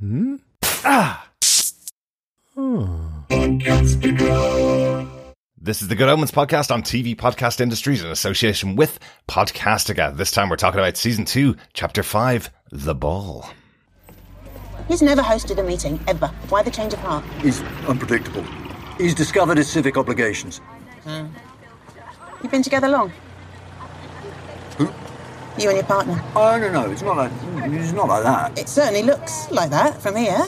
Hmm? Ah! Oh. This is the Good Omens podcast on TV Podcast Industries in association with Podcastica. This time we're talking about season two, chapter five, The Ball. He's never hosted a meeting, ever. Why the change of heart? He's unpredictable. He's discovered his civic obligations. You've been together long? You and your partner. Oh, no, no, it's not like, it's not like that. It certainly looks like that from here.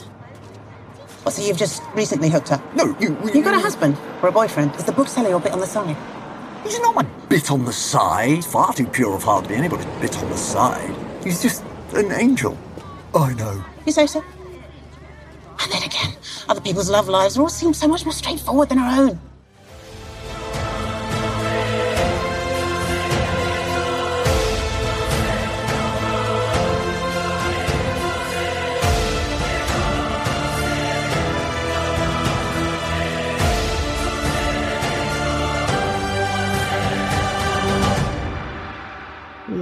What, so you've just recently hooked up? No, you... You've got a husband or a boyfriend? Is the bookseller your bit on the side? He's not my bit on the side. Far too pure of heart to be anybody's bit on the side. He's just an angel. I know. You say so? And then again, other people's love lives all seem so much more straightforward than our own.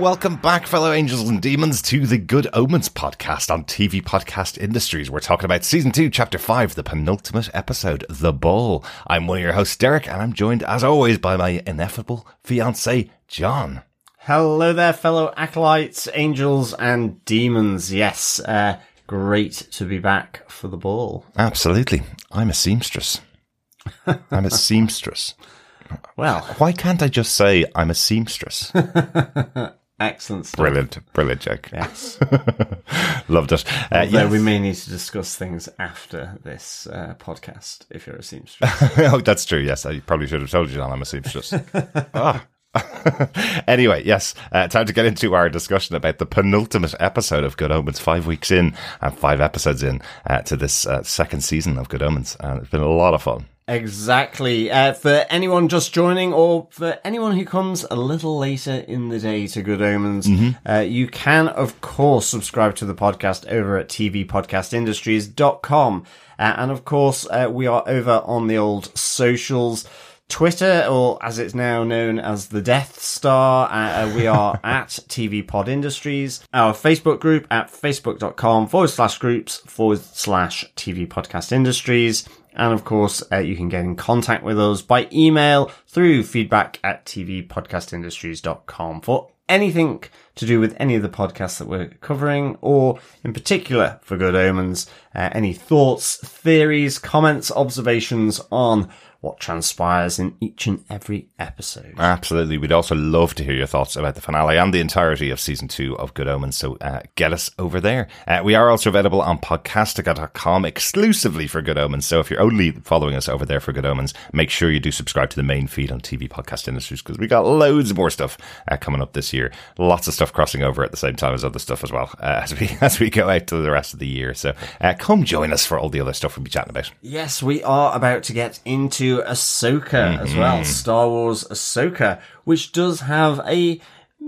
Welcome back, fellow angels and demons, to the Good Omens podcast on TV Podcast Industries. We're talking about season two, chapter five, the penultimate episode, The Ball. I'm one of your hosts, Derek, and I'm joined, as always, by my ineffable fiance, John. Hello there, fellow acolytes, angels, and demons. Yes, uh, great to be back for the ball. Absolutely. I'm a seamstress. I'm a seamstress. Well, Why can't I just say I'm a seamstress? excellent stuff. Brilliant, brilliant, Jake. Yes. Loved it. Uh, yes. we may need to discuss things after this uh, podcast if you're a seamstress. oh, that's true. Yes, I probably should have told you, John. I'm a seamstress. Ah. anyway, yes, uh, time to get into our discussion about the penultimate episode of Good Omens. Five weeks in and five episodes in uh, to this uh, second season of Good Omens, and it's been a lot of fun. Exactly. Uh, for anyone just joining, or for anyone who comes a little later in the day to Good Omens, uh, you can, of course, subscribe to the podcast over at tvpodcastindustries.com. Uh, and of course, uh, we are over on the old socials. Twitter, or as it's now known as the Death Star, uh, uh, we are at TV Pod Industries. Our Facebook group at facebook.com forward slash groups forward slash TV Podcast Industries. And of course, uh, you can get in contact with us by email through feedback at tvpodcastindustries.com for anything to do with any of the podcasts that we're covering, or in particular for Good Omens, uh, any thoughts, theories, comments, observations on what transpires in each and every episode. Absolutely. We'd also love to hear your thoughts about the finale and the entirety of season two of Good Omens. So uh, get us over there. Uh, we are also available on podcastica.com exclusively for Good Omens. So if you're only following us over there for Good Omens, make sure you do subscribe to the main feed on TV Podcast Industries because we got loads more stuff uh, coming up this year. Lots of stuff crossing over at the same time as other stuff as well uh, as we as we go out to the rest of the year. So uh, come join us for all the other stuff we'll be chatting about. Yes, we are about to get into Ahsoka as well. Mm-hmm. Star Wars Ahsoka, which does have a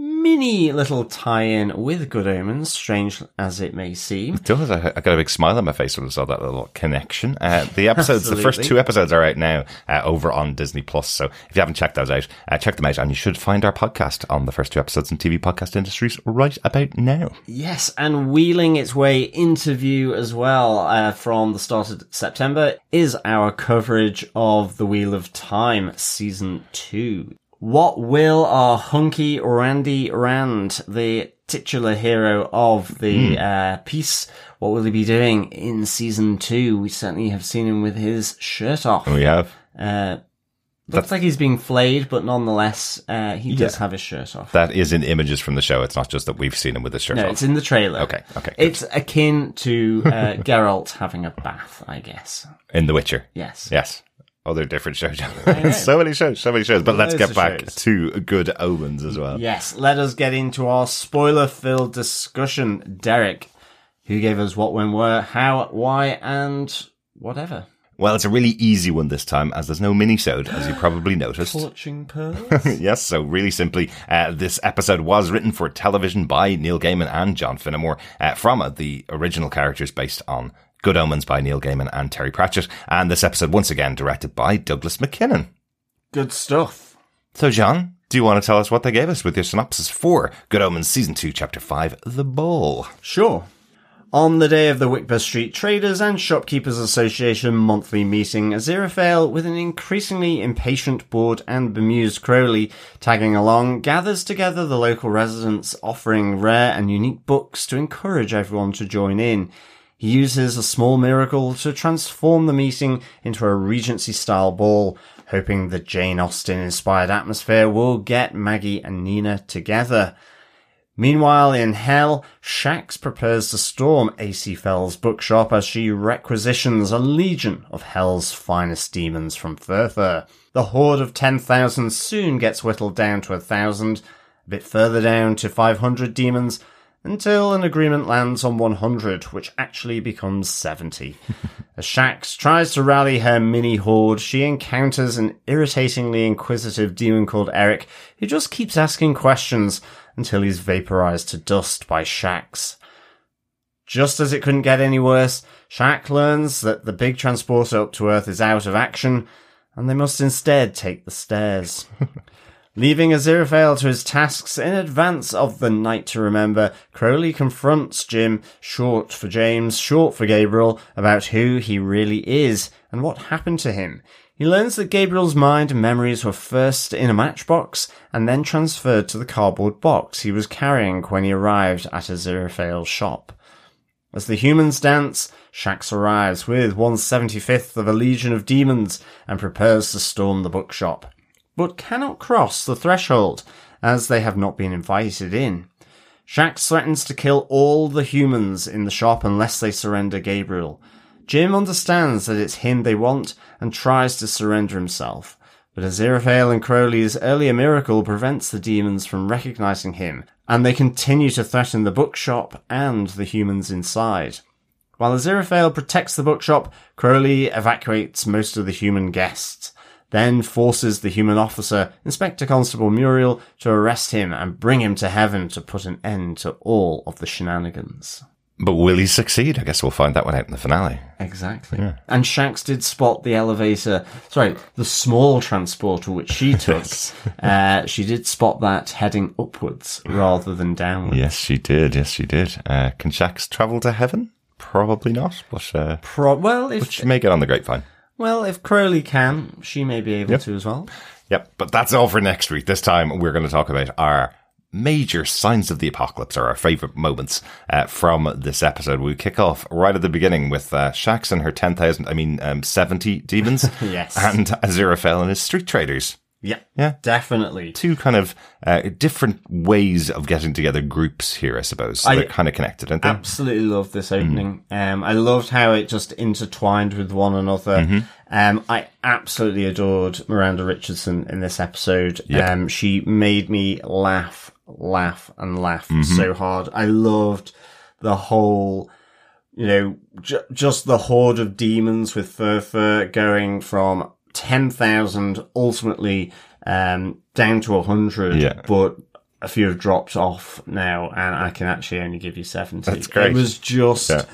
mini little tie-in with Good Omens, strange as it may seem. It does. I, I got a big smile on my face when I saw that little connection. Uh, the episodes, the first two episodes are out now uh, over on Disney Plus. So if you haven't checked those out, uh, check them out. And you should find our podcast on the first two episodes in TV Podcast Industries right about now. Yes, and wheeling its way into view as well uh, from the start of September is our coverage of The Wheel of Time Season 2. What will our hunky Randy Rand, the titular hero of the uh, piece, what will he be doing in Season 2? We certainly have seen him with his shirt off. We have. Uh, looks like he's being flayed, but nonetheless, uh, he does Yeah. have his shirt off. That is in images from the show. It's not just that we've seen him with his shirt off. No, off. it's in the trailer. Okay, okay, good. It's akin to uh, Geralt having a bath, I guess. in The Witcher. Yes. Yes. Oh, they're different shows. so many shows, so many shows. But let's get back shows. to Good Omens as well. Yes, let us get into our spoiler filled discussion. Derek, who gave us what, when, where, how, why, and whatever. Well, it's a really easy one this time, as there's no mini-sode, as you probably noticed. Clutching pearls? yes, so really simply, uh, this episode was written for television by Neil Gaiman and John Finnemore uh, from uh, the original characters based on Good Omens by Neil Gaiman and Terry Pratchett. And this episode, once again, directed by Douglas Mackinnon. Good stuff. So, John, do you want to tell us what they gave us with your synopsis for Good Omens Season 2, Chapter 5, The Ball? Sure. On the day of the Whickber Street Traders and Shopkeepers Association monthly meeting, Aziraphale, with an increasingly impatient, bored, and bemused Crowley tagging along, gathers together the local residents, offering rare and unique books to encourage everyone to join in. He uses a small miracle to transform the meeting into a Regency style ball, hoping the Jane Austen inspired atmosphere will get Maggie and Nina together. Meanwhile, in Hell, Shax prepares to storm AC Fell's bookshop as she requisitions a legion of Hell's finest demons from Furfur. The horde of 10,000 soon gets whittled down to a thousand, a bit further down to 500 demons, until an agreement lands on 100, which actually becomes 70. As Shax tries to rally her mini horde, she encounters an irritatingly inquisitive demon called Eric, who just keeps asking questions until he's vaporized to dust by Shax. Just as it couldn't get any worse, Shax learns that the big transporter up to Earth is out of action, and they must instead take the stairs. Leaving Aziraphale to his tasks in advance of the night to remember, Crowley confronts Jim, short for James, short for Gabriel, about who he really is and what happened to him. He learns that Gabriel's mind and memories were first in a matchbox and then transferred to the cardboard box he was carrying when he arrived at Aziraphale's shop. As the humans dance, Shax arrives with 175th of a legion of demons and prepares to storm the bookshop, but cannot cross the threshold as they have not been invited in. Shax threatens to kill all the humans in the shop unless they surrender Gabriel. Jim understands that it's him they want and tries to surrender himself. But Aziraphale and Crowley's earlier miracle prevents the demons from recognizing him, and they continue to threaten the bookshop and the humans inside. While Aziraphale protects the bookshop, Crowley evacuates most of the human guests, then forces the human officer, Inspector Constable Muriel, to arrest him and bring him to heaven to put an end to all of the shenanigans. But will he succeed? I guess we'll find that one out in the finale. Exactly. And Shax did spot the elevator, sorry, the small transporter which she took. uh, she did spot that heading upwards rather than downwards. Yes, she did. Yes, she did. Uh, can Shax travel to heaven? Probably not, but, uh, Pro- well, if but she may get on the grapevine. Well, if Crowley can, she may be able to as well. Yep, but that's all for next week. This time we're going to talk about our major signs of the apocalypse or our favorite moments uh, from this episode. We kick off right at the beginning with uh, Shax and her 10,000, I mean, um, 70 demons. Yes. And Aziraphale and his street traders. Yeah, Yeah. definitely. Two kind of uh, different ways of getting together groups here, I suppose. So I- they're kind of connected, aren't they? Absolutely love this opening. Um, I loved how it just intertwined with one another. Um, I absolutely adored Miranda Richardson in this episode. Um, she made me laugh, laugh, and laugh so hard. I loved the whole, you know, ju- just the horde of demons with Furfur going from 10,000 ultimately, um, down to 100. Yeah. But a few have dropped off now and I can actually only give you 70. That's great. It was just Yeah.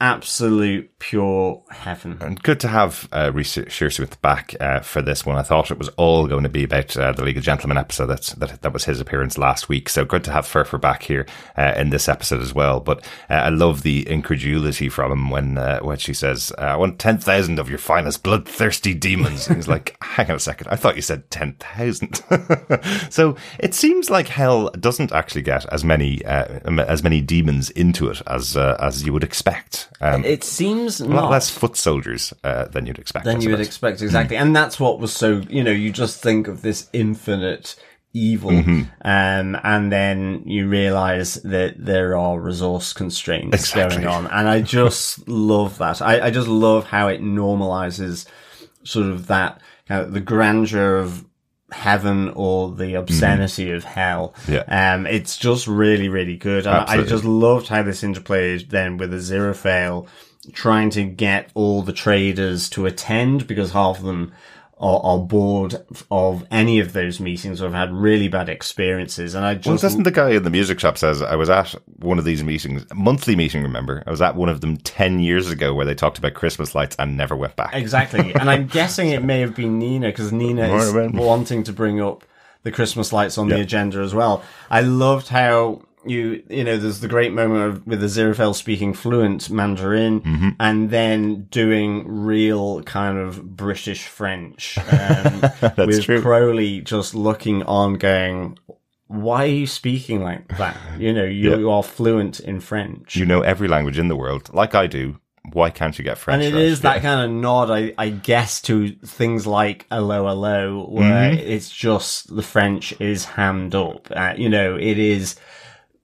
absolute pure heaven. And good to have uh, Reece Shearsmith back uh, for this one. I thought it was all going to be about uh, the League of Gentlemen episode. That's, that that was his appearance last week. So good to have Furfur back here uh, in this episode as well. But uh, I love the incredulity from him when uh, when she says, uh, "I want ten thousand of your finest bloodthirsty demons." And he's like, "Hang on a second, I thought you said ten thousand. so it seems like hell doesn't actually get as many uh, as many demons into it as uh, as you would expect. Um, It seems a lot not less foot soldiers uh, than you'd expect. Than you would expect exactly, and that's what was so. You know, you just think of this infinite evil, Mm-hmm. um, and then you realize that there are resource constraints Exactly. going on, and I just love that. I, I just love how it normalizes sort of that kind of the grandeur of heaven or the obscenity of hell. Mm-hmm. Yeah. Um, it's just really, really good. And I just loved how this interplayed then with Aziraphale trying to get all the traders to attend because half of them are, are bored of any of those meetings or have had really bad experiences. And I just. Well, doesn't the guy in the music shop says I was at one of these meetings, monthly meeting? Remember, I was at one of them ten years ago where they talked about Christmas lights and never went back. Exactly. And I'm guessing it may have been Nina because Nina is wanting to bring up the Christmas lights on the agenda as well. I loved how you you know there's the great moment of, with Aziraphale speaking fluent Mandarin Mm-hmm. and then doing real kind of British French um, with true. Crowley just looking on going why are you speaking like that you know you, Yeah. you are fluent in French You know every language in the world, like I do. Why can't you get French? and it right? is that kind of nod, I, I guess, to things like "Hello, hello," where Mm-hmm. it's just the French is hammed up. Uh, you know, it is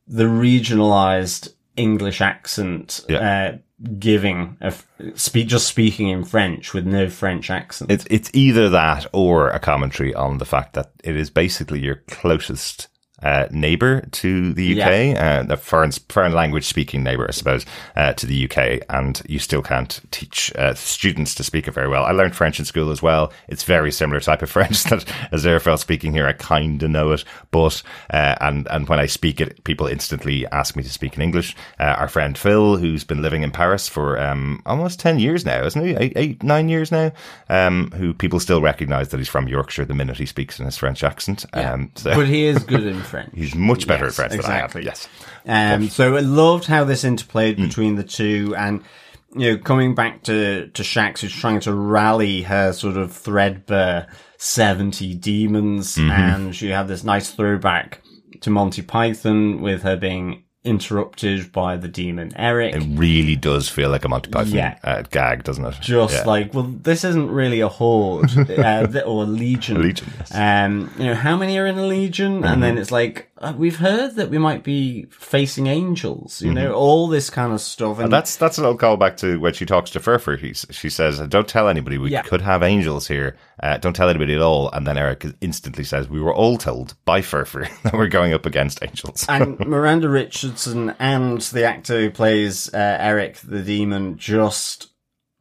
the regionalized English accent uh, giving a f- speak just speaking in French with no French accent. It's it's either that or a commentary on the fact that it is basically your closest uh, neighbor to the UK, uh, the foreign foreign language speaking neighbor, I suppose, uh, to the UK, and you still can't teach uh, students to speak it very well. I learned French in school as well. It's very similar type of French that as Aziraphale speaking here. I kind of know it, but uh, and and when I speak it, people instantly ask me to speak in English. Uh, our friend Phil, who's been living in Paris for um, almost ten years now, isn't he? Eight, eight nine years now. Um, who people still recognise that he's from Yorkshire the minute he speaks in his French accent. Um, so but he is good in French. he's much better Yes, at French exactly. than I am. Yes. Um, so I loved how this interplayed Mm. between the two and, you know, coming back to, to Shax who's trying to rally her sort of threadbare 70 demons. Mm-hmm. And she had this nice throwback to Monty Python with her being interrupted by the demon Eric. It really does feel like a Monty Python Yeah. uh, gag, doesn't it? just Yeah. like, well, this isn't really a horde uh, or a legion. A legion, yes. Um, you know, how many are in a legion? And Mm-hmm. then it's like, uh, we've heard that we might be facing angels, you Mm-hmm. know, all this kind of stuff. And, And that's that's a little callback to when she talks to Furfur. He, she says, "Don't tell anybody. We Yeah. could have angels here. Uh, don't tell anybody at all." And then Eric instantly says, "We were all told by Furfur that we're going up against angels." and Miranda Richardson and the actor who plays uh, Eric the demon just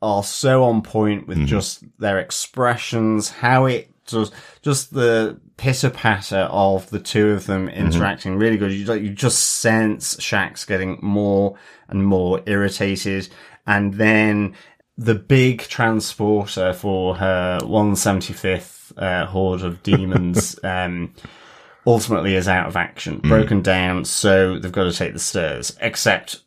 are so on point with just their expressions, how it does, just the pitter patter of the two of them interacting really good. You, you just sense Shax getting more and more irritated, and then the big transporter for her 175th uh, horde of demons. um, ultimately is out of action, broken down, so they've got to take the stairs, except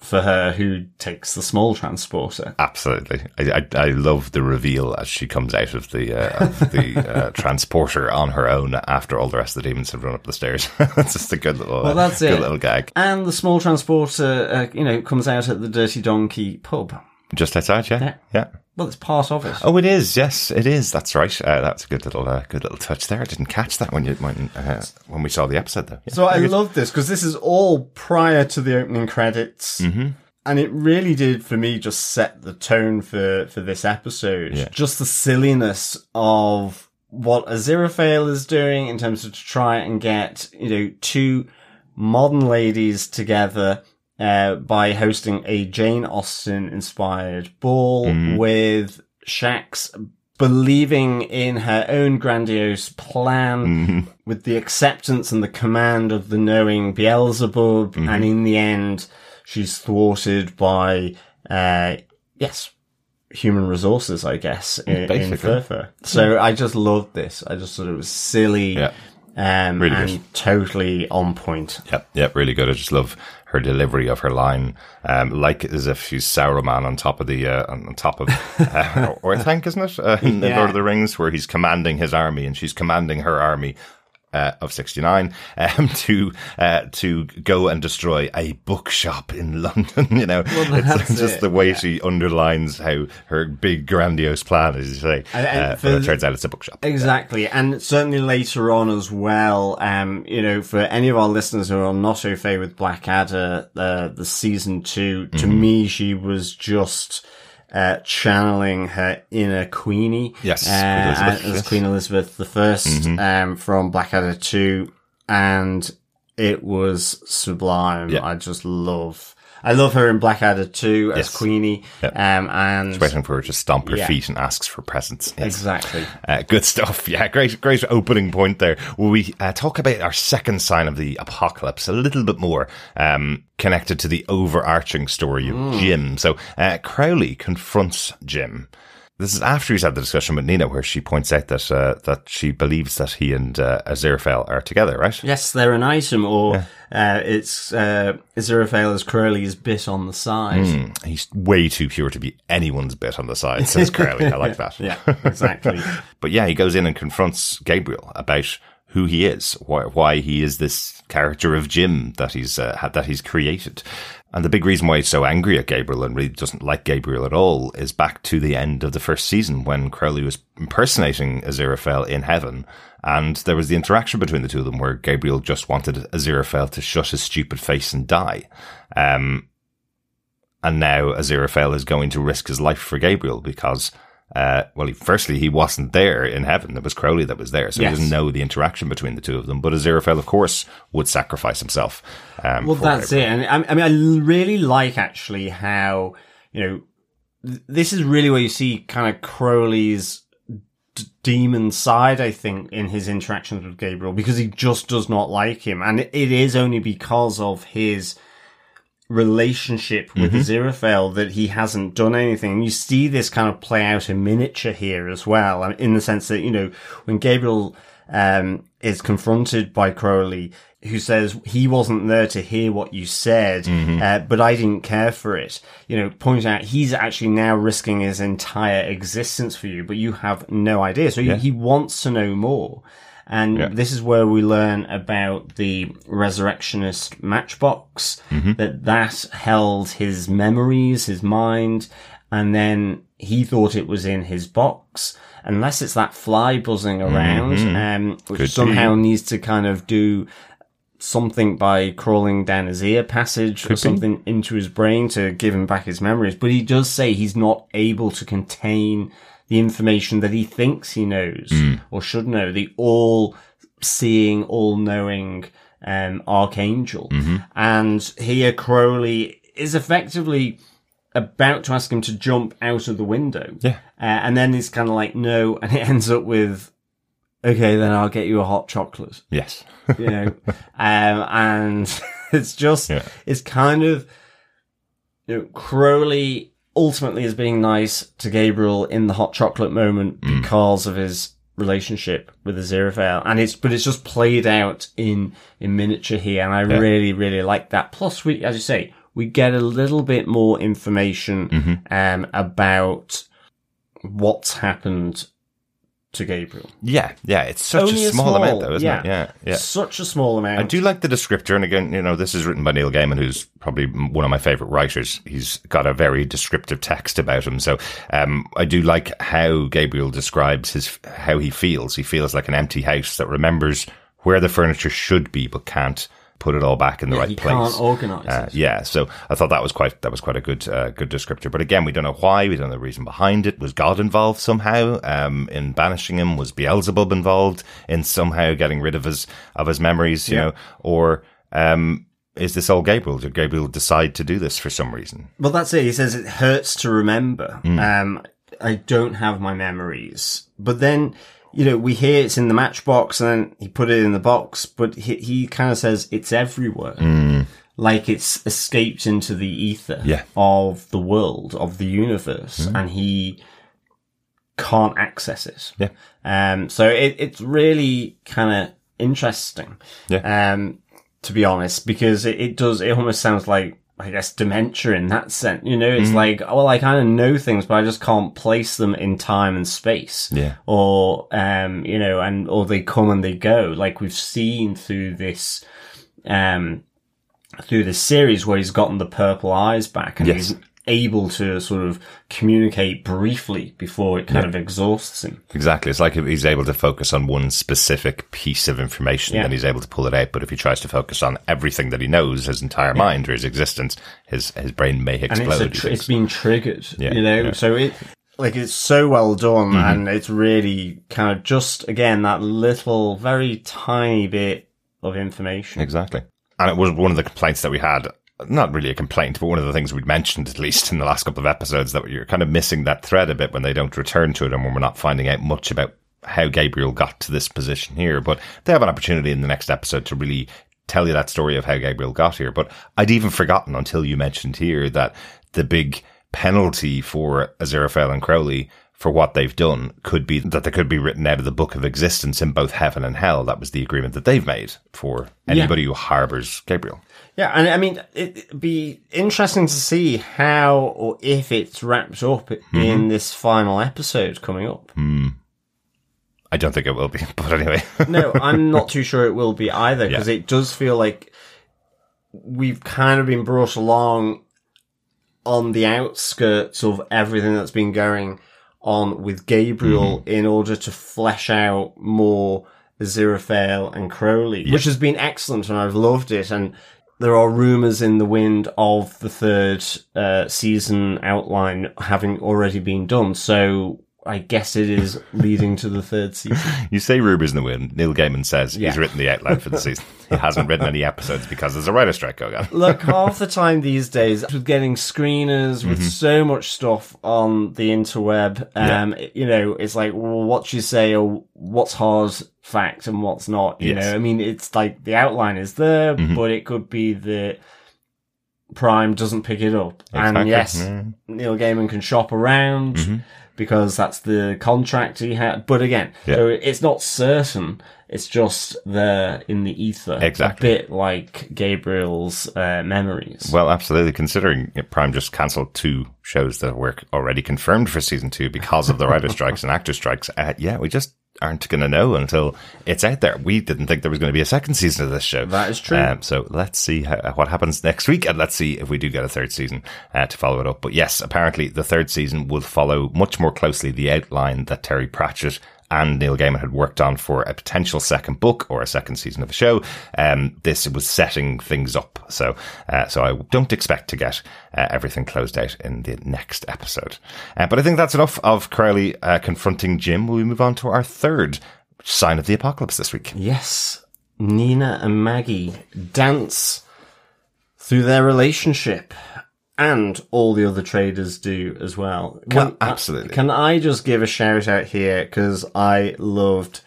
for her who takes the small transporter. Absolutely, I, I, I love the reveal as she comes out of the uh, of the uh, transporter on her own after all the rest of the demons have run up the stairs. it's just a good little, Well, that's good it. little gag. And the small transporter, uh, you know, comes out at the Dirty Donkey pub. Just outside, yeah, Yeah. yeah. Well, it's part of it. Oh, it is. Yes, it is. That's right. Uh, that's a good little, uh, good little touch there. I didn't catch that when you when uh, when we saw the episode, though. Yeah, So I good. love this because this is all prior to the opening credits. Mm-hmm. And it really did for me just set the tone for, for this episode. Yeah. Just the silliness of what Aziraphale is doing in terms of to try and get, you know, two modern ladies together uh, by hosting a Jane Austen inspired ball with Shax believing in her own grandiose plan with the acceptance and the command of the knowing Beelzebub. And in the end, she's thwarted by, uh, yes, human resources, I guess, in, in Basically. Furfur. So I just loved this. I just thought it was silly. Yeah. Um, Really and good. totally on point. Yep, yep, really good. I just love her delivery of her line, um, like as if she's Sauron on top of the uh, on top of uh, Orthanc, isn't it? Uh, in Yeah. Lord of the Rings, where he's commanding his army and she's commanding her army. Uh, of 69 um, to uh, to go and destroy a bookshop in London you know that's it's just it, the way she underlines how her big grandiose plan as you say And- and uh, for but it turns out it's a bookshop Exactly. And certainly later on as well, um, you know, for any of our listeners who are not au fait with Blackadder, uh, the season 2 to Mm-hmm. me, she was just, uh, channeling her inner Queenie. Yes, uh, Queen Elizabeth, as yes. Mm-hmm. Queen Elizabeth the 1st um, from Blackadder 2. And it was sublime. Yeah. I just love, I love her in Blackadder 2 as Yes. Queenie. Um, and waiting for her to stomp her Yeah. feet and asks for presents Yes. exactly. Uh, good stuff. Yeah, great, great opening point there. Will we uh, talk about our second sign of the apocalypse a little bit more, um, connected to the overarching story of Jim? So, uh, Crowley confronts Jim this is after he's had the discussion with Nina, where she points out that uh, that she believes that he and uh, Aziraphale are together, right? Yes, they're an item, or uh, it's uh, Aziraphale as Crowley's bit on the side. Mm, he's way too pure to be anyone's bit on the side, says Crowley. I like that. Yeah, exactly. but yeah, he goes in and confronts Gabriel about who he is, why, why he is this character of Jim that he's uh, that he's created. And the big reason why he's so angry at Gabriel and really doesn't like Gabriel at all is back to the end of the first season when Crowley was impersonating Aziraphale in heaven. And there was the interaction between the two of them where Gabriel just wanted Aziraphale to shut his stupid face and die. Um, and now Aziraphale is going to risk his life for Gabriel because uh, well, he, firstly, he wasn't there in heaven. It was Crowley that was there, so Yes. he doesn't know the interaction between the two of them. But Aziraphale, of course, would sacrifice himself. Um, Well, that's it. And I, I mean, I really like actually how, you know, th- this is really where you see kind of Crowley's d- demon side, I think, in his interactions with Gabriel, because he just does not like him. And it is only because of his relationship with Aziraphale that he hasn't done anything. And you see this kind of play out in miniature here as well, um, in the sense that, you know, when Gabriel um, is confronted by Crowley, who says he wasn't there to hear what you said, uh, but I didn't care for it. You know, pointing out he's actually now risking his entire existence for you, but you have no idea. So he, he wants to know more. And Yeah. this is where we learn about the resurrectionist matchbox, that that held his memories, his mind, and then he thought it was in his box. Unless it's that fly buzzing around, um, which Could somehow needs to kind of do something by crawling down his ear passage or something into his brain to give him back his memories. But he does say he's not able to contain the information that he thinks he knows or should know. The all seeing, all knowing um, archangel. And here Crowley is effectively about to ask him to jump out of the window. Yeah. Uh, and then he's kind of like, no. And it ends up with, okay, then I'll get you a hot chocolate Yes. you know, um, and it's just, Yeah. it's kind of, you know, Crowley ultimately is being nice to Gabriel in the hot chocolate moment Mm. because of his relationship with Aziraphale, and it's, but it's just played out in, in miniature here, and I really, really like that. Plus, we, as you say, we get a little bit more information, Mm-hmm. um, about what's happened to Gabriel. yeah. Yeah. It's such Only a small, amount, though, isn't yeah. it? Yeah. Yeah. Such a small amount. I do like the descriptor, and again, you know, this is written by Neil Gaiman, who's probably one of my favorite writers. He's got a very descriptive text about him, so um, I do like how Gabriel describes his how he feels. He feels like an empty house that remembers where the furniture should be, but can't put it all back in the right he place. can't organise Uh, it. yeah, so I thought that was quite that was quite a good uh, good descriptor. But again, we don't know why. We don't know the reason behind it. Was God involved somehow um, in banishing him? Was Beelzebub involved in somehow getting rid of his of his memories? You know, or um, is this all Gabriel? Did Gabriel decide to do this for some reason? Well, that's it. He says it hurts to remember. Hmm. Um, I don't have my memories. But then, you know, we hear it's in the matchbox and then he put it in the box, but he, he kind of says it's everywhere. Like it's escaped into the ether. Yeah. Of the world, of the universe, and he can't access it. Yeah. Um, so it, it's really kind of interesting. Yeah. Um, to be honest, because it, it does, it almost sounds like, I guess, dementia in that sense. You know, Mm-hmm. it's like, oh, well, I kind of know things, but I just can't place them in time and space. Yeah. Or, um, you know, and, or they come and they go, like we've seen through this, um, through this series where he's gotten the purple eyes back and Yes. he's able to sort of communicate briefly before it kind of exhausts him. Exactly. It's like if he's able to focus on one specific piece of information, Yeah. then he's able to pull it out. But if he tries to focus on everything that he knows, his entire mind or his existence, his his brain may and explode. it's, a tr- it's been triggered, Yeah, you know. yeah. Mm-hmm. So it like it's so well done, and it's really kind of just again that little, very tiny bit of information. Exactly. And it was one of the complaints that we had. Not really a complaint, but one of the things we'd mentioned, at least in the last couple of episodes, that you're kind of missing that thread a bit when they don't return to it and when we're not finding out much about how Gabriel got to this position here. But they have an opportunity in the next episode to really tell you that story of how Gabriel got here. But I'd even forgotten until you mentioned here that the big penalty for Aziraphale and Crowley for what they've done could be that they could be written out of the book of existence in both heaven and hell. That was the agreement that they've made for anybody who harbors Gabriel. Yeah, and I mean, it'd be interesting to see how or if it's wrapped up in mm-hmm. this final episode coming up. Hmm. I don't think it will be, but anyway. no, I'm not too sure it will be either because Yeah. it does feel like we've kind of been brought along on the outskirts of everything that's been going on with Gabriel mm-hmm. in order to flesh out more Aziraphale and Crowley, which has been excellent and I've loved it. And there are rumors in the wind of the third uh, season outline having already been done. So I guess it is leading to the third season. you say rumors in the wind. Neil Gaiman says Yeah. he's written the outline for the season. he hasn't written any episodes because there's a writer strike going on. Look, half the time these days, with getting screeners, with mm-hmm. so much stuff on the interweb, um, you know, it's like, well, what you say or what's hard fact and what's not, you Yes. know? I mean, it's like the outline is there, mm-hmm. but it could be that Prime doesn't pick it up. And Exactly. yes, Yeah. Neil Gaiman can shop around because that's the contract he had. But again, Yeah. so it's not certain. It's just there in the ether. Exactly. A bit like Gabriel's uh, memories. Well, absolutely. Considering Prime just cancelled two shows that were already confirmed for season two because of the writer strikes and actor strikes, uh, yeah, we just aren't going to know until it's out there. We didn't think there was going to be a second season of this show. That is true. Um, so let's see how, what happens next week, and let's see if we do get a third season uh, to follow it up. But yes, apparently the third season will follow much more closely the outline that Terry Pratchett and Neil Gaiman had worked on for a potential second book or a second season of a show. Um, this was setting things up. So, uh, so I don't expect to get uh, everything closed out in the next episode. Uh, but I think that's enough of Crowley uh, confronting Jim. Will we move on to our third sign of the apocalypse this week? Yes, Nina and Maggie dance through their relationship. And all the other traders do as well. Well, absolutely. Can I just give a shout out here because I loved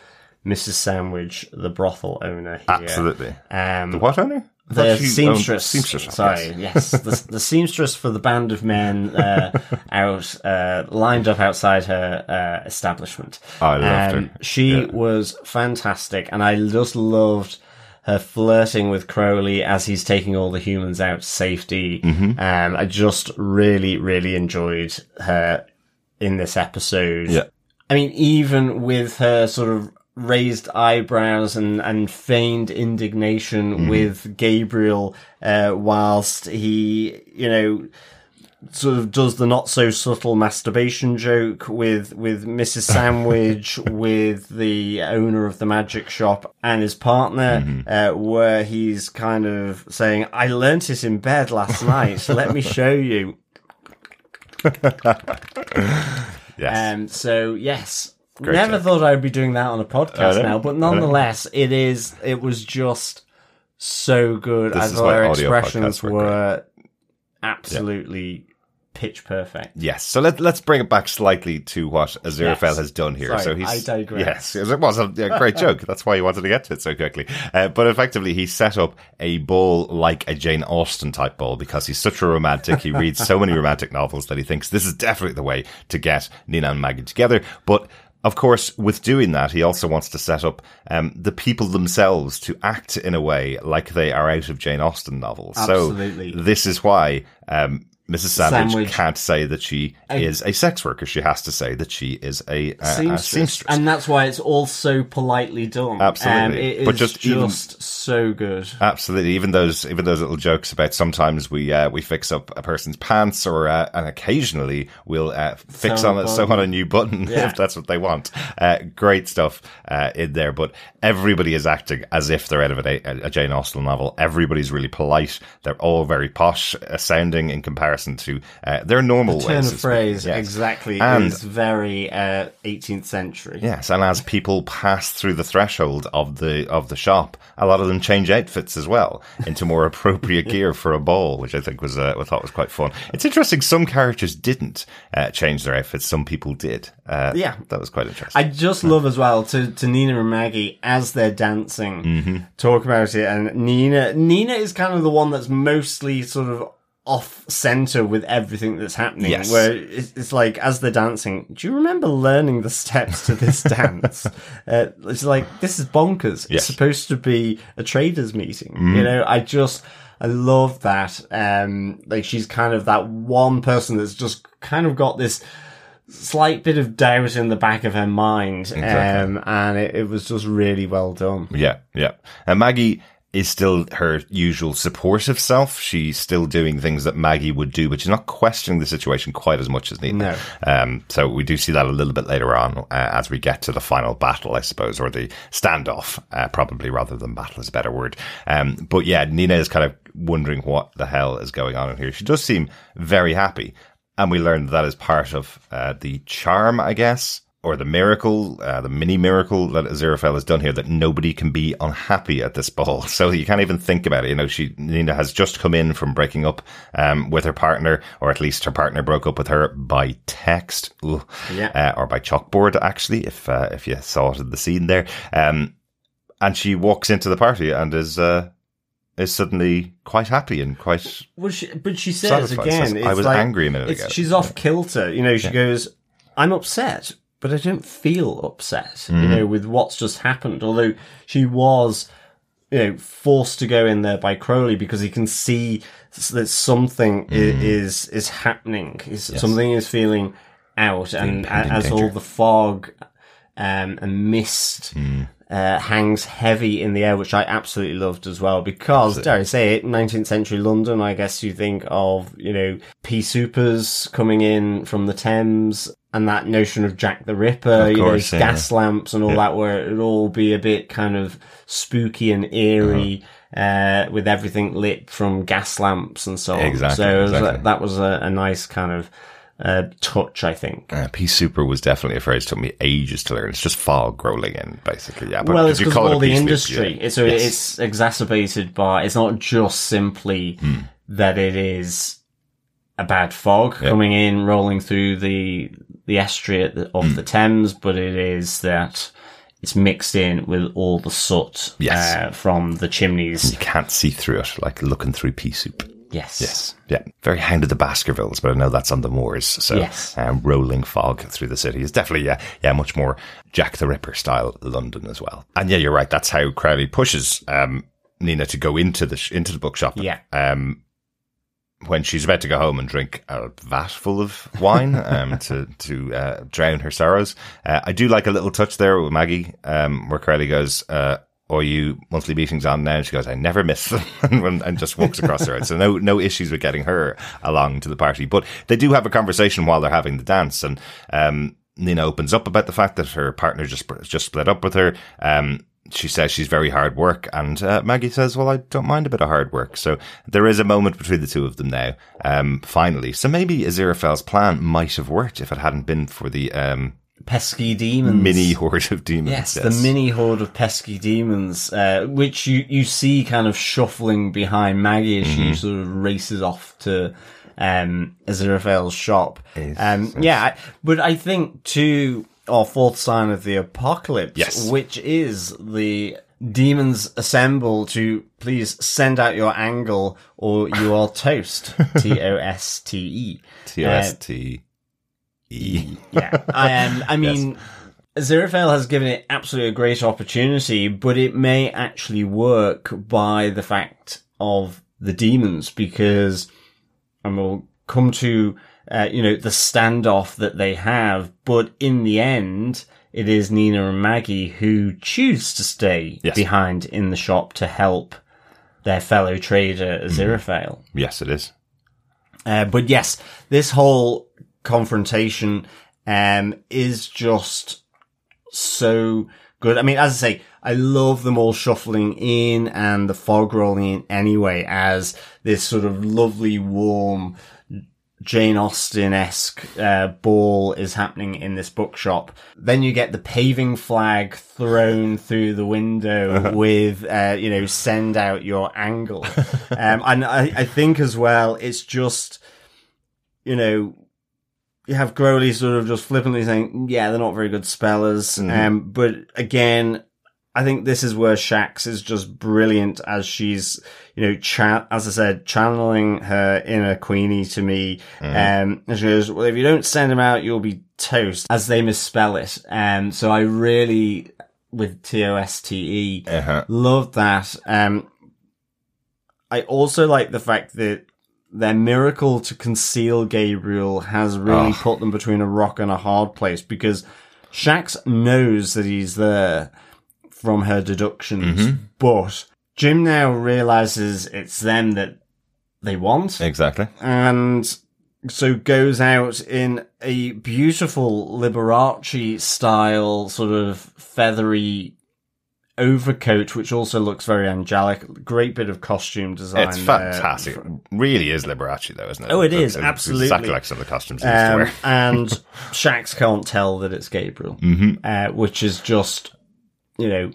Mrs. Sandwich, the brothel owner here. Absolutely. Um, The what owner? The thought she owned seamstress. Seamstress. Sorry, yes, the, the seamstress for the band of men uh, out uh, lined up outside her uh, establishment. Um, I loved her. She Yeah. was fantastic, and I just loved her flirting with Crowley as he's taking all the humans out to safety. Mm-hmm. Um, I just really, really enjoyed her in this episode. Yeah. I mean, even with her sort of raised eyebrows and, and feigned indignation Mm-hmm. with Gabriel, uh, whilst he, you know, sort of does the not so subtle masturbation joke with, with Mrs. Sandwich, with the owner of the magic shop and his partner, Mm-hmm. uh, where he's kind of saying, I learnt it in bed last night. So let me show you. Yes. Um, so yes, Great never joke. thought I'd be doing that on a podcast now, but nonetheless, it is. It was just so good. This I thought audio expressions podcasts were absolutely pitch perfect. Yes, so let, let's bring it back slightly to what Aziraphale Yes. has done here. Sorry, so he's, I digress. Yes, it was a, a great joke. That's why he wanted to get to it so quickly. Uh, but effectively, he set up a ball like a Jane Austen type ball because he's such a romantic. He reads so many romantic novels that he thinks this is definitely the way to get Nina and Maggie together. But of course, with doing that, he also wants to set up um, the people themselves to act in a way like they are out of Jane Austen novels. Absolutely. So this is why um, Mrs. Sandwich, Sandwich. can't say that she is a sex worker. She has to say that she is a, a, a Seamstress. seamstress. and that's why it's all so politely done. Absolutely. um, it is But just just, even- so good. Absolutely, even those even those little jokes about sometimes we uh, we fix up a person's pants, or uh, and occasionally we'll uh, fix Sew on a a sew on a new button Yeah. if that's what they want. Uh, great stuff uh, in there, but everybody is acting as if they're out of a, a Jane Austen novel. Everybody's really polite. They're all very posh uh, sounding in comparison to uh, their normal Turn ways. of phrase. Yes. exactly And- is very uh, 18th century. Yes, and as people pass through the threshold of the of the shop, a lot of them change outfits as well into more appropriate gear for a ball, which I think was uh, I thought was quite fun. It's interesting. Some characters didn't uh, change their outfits. Some people did. Uh, Yeah. that was quite interesting. I just love as well to, to Nina and Maggie as they're dancing, Mm-hmm. talk about it. And Nina, Nina is kind of the one that's mostly sort of off center with everything that's happening. Yes. Where it's, it's like as they're dancing, do you remember learning the steps to this dance? Uh, it's like this is bonkers. Yes. It's supposed to be a traders meeting. You know, I just I love that. Um, like she's kind of that one person that's just kind of got this slight bit of doubt in the back of her mind. Exactly. Um, and it, it was just really well done. Yeah, yeah. And Maggie is still her usual supportive self. She's still doing things that Maggie would do, but she's not questioning the situation quite as much as Nina. No. Um, so we do see that a little bit later on uh, as we get to the final battle, I suppose, or the standoff, uh, probably rather than battle is a better word. Um, but yeah, Nina is kind of wondering what the hell is going on in here. She does seem very happy. And we learned that is part of uh, the charm, I guess, or the miracle, uh, the mini miracle that Aziraphale has done here that nobody can be unhappy at this ball. So you can't even think about it. You know, she, Nina has just come in from breaking up, um, with her partner, or at least her partner broke up with her by text, Ugh. Yeah. uh, or by chalkboard, actually, if, uh, if you saw it in the scene there. Um, and she walks into the party and is, uh, is suddenly quite happy and quite Well, she, but she says Satisfied. again, Says, it's "I was like- angry a minute ago." She's off kilter. You know, she goes, "I'm upset, but I don't feel upset." Mm-hmm. You know, with what's just happened. Although she was, you know, forced to go in there by Crowley because he can see that something Mm-hmm. is is happening. Is something is feeling out, and a- impending as all the fog um, and mist Mm. uh, hangs heavy in the air, which I absolutely loved as well. Because, dare I say it, 19th century London, I guess you think of, you know, pea soupers coming in from the Thames and that notion of Jack the Ripper, you know, yeah. gas lamps and all that, where it'd all be a bit kind of spooky and eerie. Uh, with everything lit from gas lamps and so on. Exactly, So was, exactly. that was a, a nice kind of uh, touch, I think. Uh, Super was definitely a phrase took me ages to learn. It's just fog rolling in, basically. Yeah, but well, it's because it all the industry. yeah. So Yes. it's exacerbated by. It's not just simply Hmm. that it is a bad fog coming in, rolling through the the estuary of Hmm. the Thames, but it is that it's mixed in with all the soot Yes. uh, from the chimneys. you can't see through it like looking through pea soup. Yes, Yes, yeah, very Hound of the Baskervilles, but I know that's on the moors. So, Yes. um, rolling fog through the city is definitely yeah, yeah, much more Jack the Ripper style London as well. And yeah, you're right. That's how Crowley pushes um, Nina to go into the sh- into the bookshop. Yeah. Um, when she's about to go home and drink a vat full of wine um, to to uh, drown her sorrows. Uh, I do like a little touch there with Maggie, um, where Crowley goes, uh, "Are you monthly meetings on now?" And she goes, "I never miss them," and, and just walks across the road. So no no issues with getting her along to the party. But they do have a conversation while they're having the dance, and um, Nina opens up about the fact that her partner just just split up with her. Um, she says she's very hard work, and uh, Maggie says, "Well, I don't mind a bit of hard work." So there is a moment between the two of them now. Um, finally, so maybe Aziraphale's plan might have worked if it hadn't been for the um, pesky demons. mini horde of demons. Yes, the mini horde of pesky demons, uh, which you, you see kind of shuffling behind Maggie as Mm-hmm. she sort of races off to um, Aziraphale's shop. Um, yeah, I- but I think to our fourth sign of the apocalypse, Yes. which is the demons assemble to please send out your angle or you are toast. T O S T E. T O S T E. Yeah, I um, I mean, Aziraphale has given it absolutely a great opportunity, but it may actually work by the fact of the demons because, and we'll come to, uh, you know, the standoff that they have, but in the end, it is Nina and Maggie who choose to stay Yes. behind in the shop to help their fellow trader Aziraphale. Yes, it is. Uh, but yes, this whole confrontation um, is just so good. I mean, as I say, I love them all shuffling in and the fog rolling in anyway as this sort of lovely, warm, Jane Austen-esque uh, ball is happening in this bookshop. Then you get the paving flag thrown through the window with, uh, you know, send out your angle. um, and I, I think as well, it's just, you know, you have Crowley sort of just flippantly saying, yeah, they're not very good spellers. Um, but again, I think this is where Shax is just brilliant as she's, you know, cha- as I said, channeling her inner Queenie to me. Um, and she goes, well, if you don't send him out, you'll be toast as they misspell it. Um, so I really, with T-O-S-T-E, Uh-huh. love that. Um, I also like the fact that their miracle to conceal Gabriel has really Oh. put them between a rock and a hard place because Shax knows that he's there from her deductions, Mm-hmm. but Jim now realizes it's them that they want Exactly. and so goes out in a beautiful Liberace style sort of feathery overcoat, which also looks very angelic. Great bit of costume design. It's there. fantastic. really is Liberace, though, isn't it? Oh, it It's- is, absolutely. Exactly like some of the costumes he used to Um, wear. and Shax can't tell that it's Gabriel, Mm-hmm. uh, which is just, you know,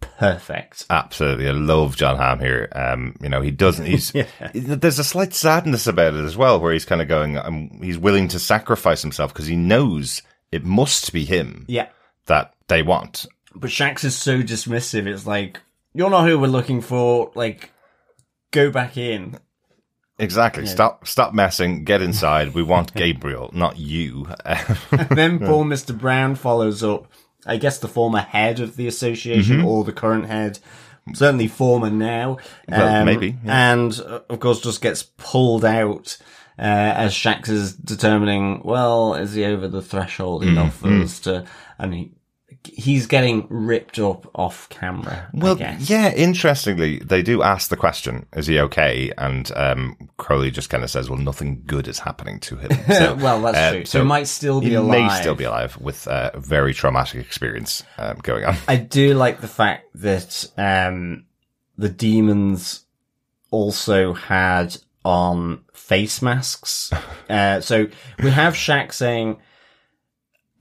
perfect. Absolutely, I love John Hamm here. Um, you know, he doesn't. He's yeah. there's a slight sadness about it as well, where he's kind of going. Um, he's willing to sacrifice himself because he knows it must be him Yeah. that they want. But Shax is so dismissive. It's like, you're not who we're looking for. Like, go back in. Exactly. Stop. Stop messing. Get inside. We want Gabriel, not you. then poor Mr. Brown follows up. I guess the former head of the association Mm-hmm. or the current head. Certainly former now. Um, Well, maybe, And uh, of course just gets pulled out uh, as Shax is determining, well, is he over the threshold enough Mm-hmm. for us to, and he, he's getting ripped up off camera. I Well, guess. yeah. Interestingly, they do ask the question: "Is he okay?" And um, Crowley just kind of says, "Well, nothing good is happening to him." So, well, that's uh, true. So, he might still be he alive. may still be alive with uh, a very traumatic experience um, going on. I do like the fact that um, the demons also had on face masks. Uh, so we have Shax saying,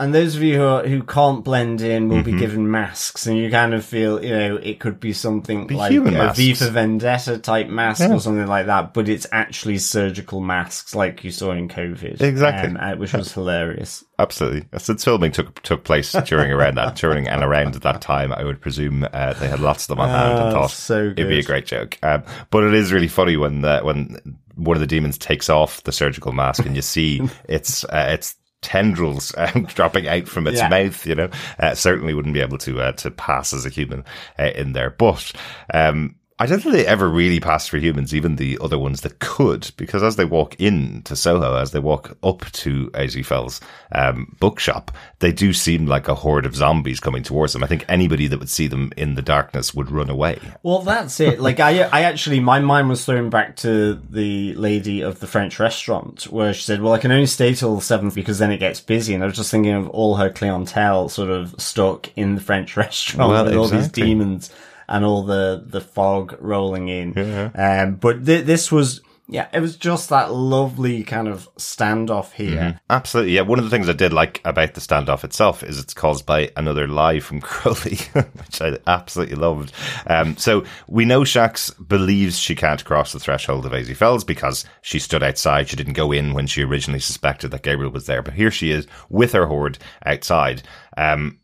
and those of you who are, who can't blend in will Mm-hmm. be given masks, and you kind of feel, you know, it could be something Be like a masks. For Vendetta type mask Yeah. or something like that, but it's actually surgical masks like you saw in COVID. Exactly. um, uh, which was hilarious. Absolutely. Since filming took took place during around that during and around that time, I would presume uh, they had lots of them on hand and Oh, thought so it'd be a great joke. Um, but it is really funny when uh, when one of the demons takes off the surgical mask and you see it's uh, it's tendrils um, dropping out from its Yeah. mouth. You know, uh, certainly wouldn't be able to uh, to pass as a human uh, in there, but. Um, I don't think they ever really passed for humans, even the other ones that could, because as they walk into Soho, as they walk up to AZ Fell's um, bookshop, they do seem like a horde of zombies coming towards them. I think anybody that would see them in the darkness would run away. Well, that's it. Like I, I actually, my mind was thrown back to the lady of the French restaurant where she said, "Well, I can only stay till the 7th because then it gets busy." And I was just thinking of all her clientele sort of stuck in the French restaurant Well, with all these demons and all the the fog rolling in. Um, but th- this was. Yeah, it was just that lovely kind of standoff here. Absolutely. Yeah. One of the things I did like about the standoff itself is it's caused by another lie from Crowley, which I absolutely loved. Um, so we know Shax believes she can't cross the threshold of AZ Fells because she stood outside. She didn't go in when she originally suspected that Gabriel was there, but here she is with her horde outside. Um,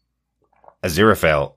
Aziraphale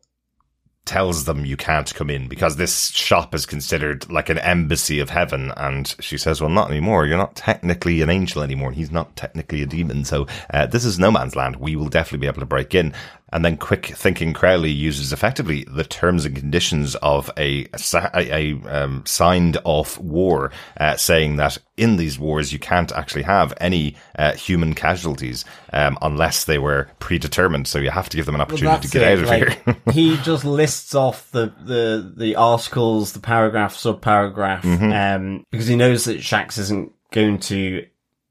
tells them you can't come in because this shop is considered like an embassy of heaven. And she says, well, not anymore. You're not technically an angel anymore. And he's not technically a demon. So uh, this is no man's land. We will definitely be able to break in. And then quick thinking Crowley uses effectively the terms and conditions of a, a, a um, signed off war, uh, saying that in these wars, you can't actually have any uh, human casualties um, unless they were predetermined. So you have to give them an opportunity to get out of like, here. he just lists off the, the, the articles, the paragraph, subparagraph, Mm-hmm. um, because he knows that Shax isn't going to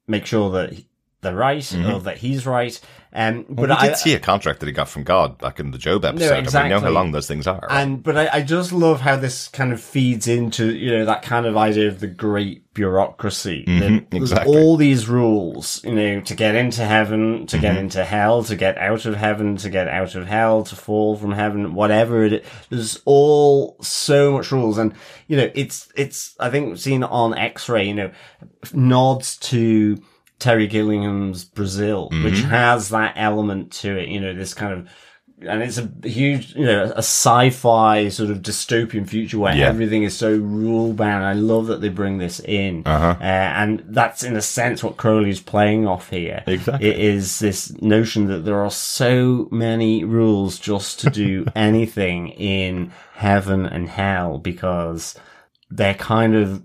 make sure that he- they're right or that he's right. Um, but. Well, we I, did see a contract that he got from God back in the Job episode, and we know how long those things are. right? and but I, I just love how this kind of feeds into you know that kind of idea of the great bureaucracy. There's Mm-hmm. exactly. all these rules, you know, to get into heaven, to Mm-hmm. get into hell, to get out of heaven, to get out of hell, to fall from heaven, whatever it is. There's all so much rules, and you know, it's it's I think seen on X-ray, you know, nods to. Terry Gilliam's Brazil, which Mm-hmm. has that element to it, you know, this kind of and it's a huge, you know, a sci-fi sort of dystopian future where Yeah. everything is so rule bound. I love that they bring this in, uh-huh. and that's in a sense what Crowley's playing off here. Exactly. it is this notion that there are so many rules just to do anything in heaven and hell because they're kind of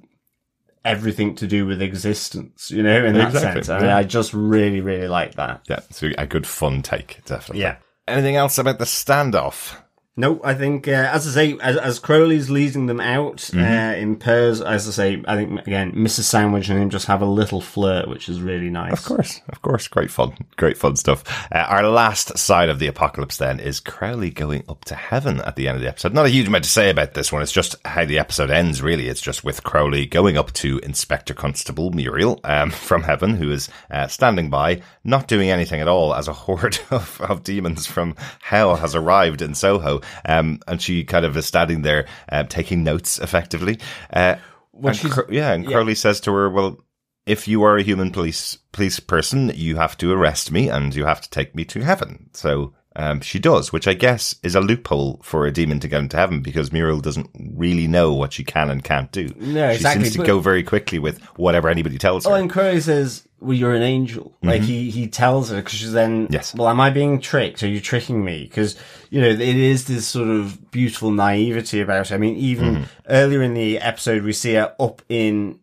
everything to do with existence, you know, in that Exactly, sense. And yeah. I just really, really like that. Yeah, it's a good fun take, definitely. Yeah. Anything else about the standoff? No, I think, uh, as I say, as, as Crowley's leading them out Mm-hmm. uh, in pairs, as I say, I think, again, Mrs. Sandwich and him just have a little flirt, which is really nice. Of course, of course. Great fun. Great fun stuff. Uh, our last side of the apocalypse then is Crowley going up to heaven at the end of the episode. Not a huge amount to say about this one. It's just how the episode ends, really. It's just with Crowley going up to Inspector Constable Muriel um, from heaven, who is uh, standing by, not doing anything at all, as a horde of, of demons from hell has arrived in Soho. Um, and she kind of is standing there uh, taking notes effectively. Uh, Cro- yeah, and Crowley says to her, well, if you are a human police police person, you have to arrest me and you have to take me to heaven. So um, she does, which I guess is a loophole for a demon to get into heaven because Muriel doesn't really know what she can and can't do. No, she exactly, seems to but- go very quickly with whatever anybody tells her. Oh, and Crowley says, "Well, you're an angel." Like he he tells her because she's then, Mm-hmm. Yes. Well, am I being tricked? Are you tricking me? Because you know it is this sort of beautiful naivety about. It. I mean, even Mm-hmm. earlier in the episode, we see her up in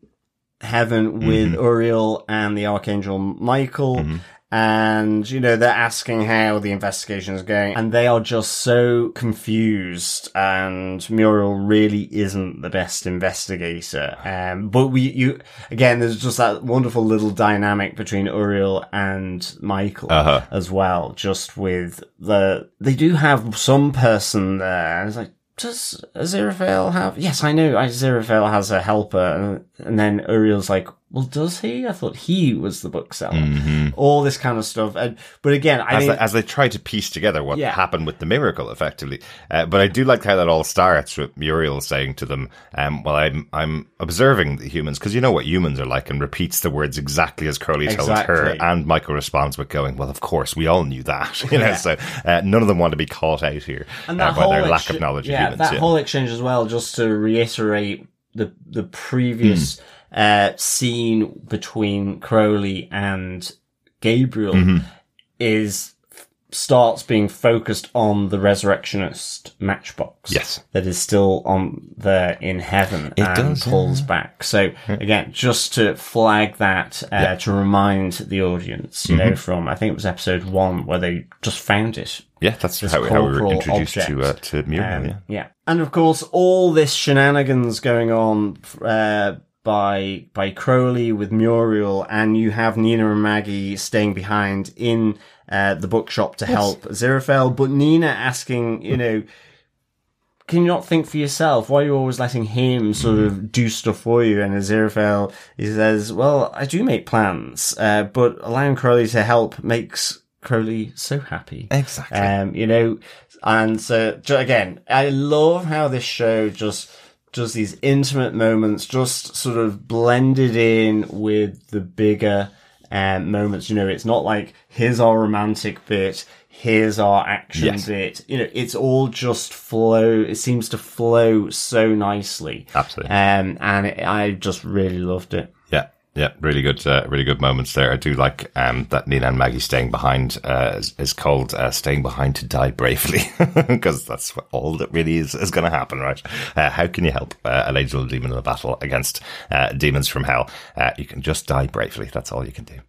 heaven with Mm-hmm. Uriel and the archangel Michael. And, you know, they're asking how the investigation is going and they are just so confused and Muriel really isn't the best investigator. Um, but we, you, again, there's just that wonderful little dynamic between Uriel and Michael Uh-huh. as well, just with the, they do have some person there and it's like, does Aziraphale have? Yes, I know Aziraphale has a helper, and, and then Uriel's like, "Well, does he? I thought he was the bookseller." All this kind of stuff, and but again, I Mm-hmm. as, mean, they, as they try to piece together what Yeah. happened with the miracle, effectively. Uh, but I do like how that all starts with Muriel saying to them, um, "Well, I'm I'm observing the humans because you know what humans are like," and repeats the words exactly as Crowley tells her. And Michael responds with going, "Well, of course, we all knew that." You know, Yeah. so uh, none of them want to be caught out here and uh, by their lack of knowledge yeah, of humans. that yeah. whole exchange as well, just to reiterate the the previous Hmm. Uh, scene between Crowley and Gabriel Mm-hmm. is starts being focused on the resurrectionist matchbox. Yes. that is still on there in heaven It and does, yeah. pulls back. So again, just to flag that, uh, Yeah. Mm-hmm. to remind the audience, you know, from I think it was episode one where they just found it yeah, that's how, we- how we were introduced to uh, to Muriel. Um, yeah. yeah. And of course, all this shenanigans going on uh, by by Crowley with Muriel, and you have Nina and Maggie staying behind in uh, the bookshop to help Aziraphale, but Nina asking, you know. Can you not think for yourself? Why are you always letting him sort of do stuff for you? And Aziraphale, he says, well, I do make plans, uh, but allowing Crowley to help makes Crowley so happy. Exactly. Um, you know, and so again, I love how this show just does these intimate moments, just sort of blended in with the bigger um, moments. You know, it's not like here's our romantic bit, here's our action Yes. bit. You know, it's all just flow. It seems to flow so nicely. Absolutely. Um, and it, I just really loved it. Yeah, really good, uh, really good moments there. I do like um, that Nina and Maggie staying behind uh, is, is called uh, "Staying Behind to Die Bravely" because that's all that really is is going to happen, right? Uh, how can you help uh, an angel demon in a battle against uh, demons from hell? You can just die bravely. That's all you can do.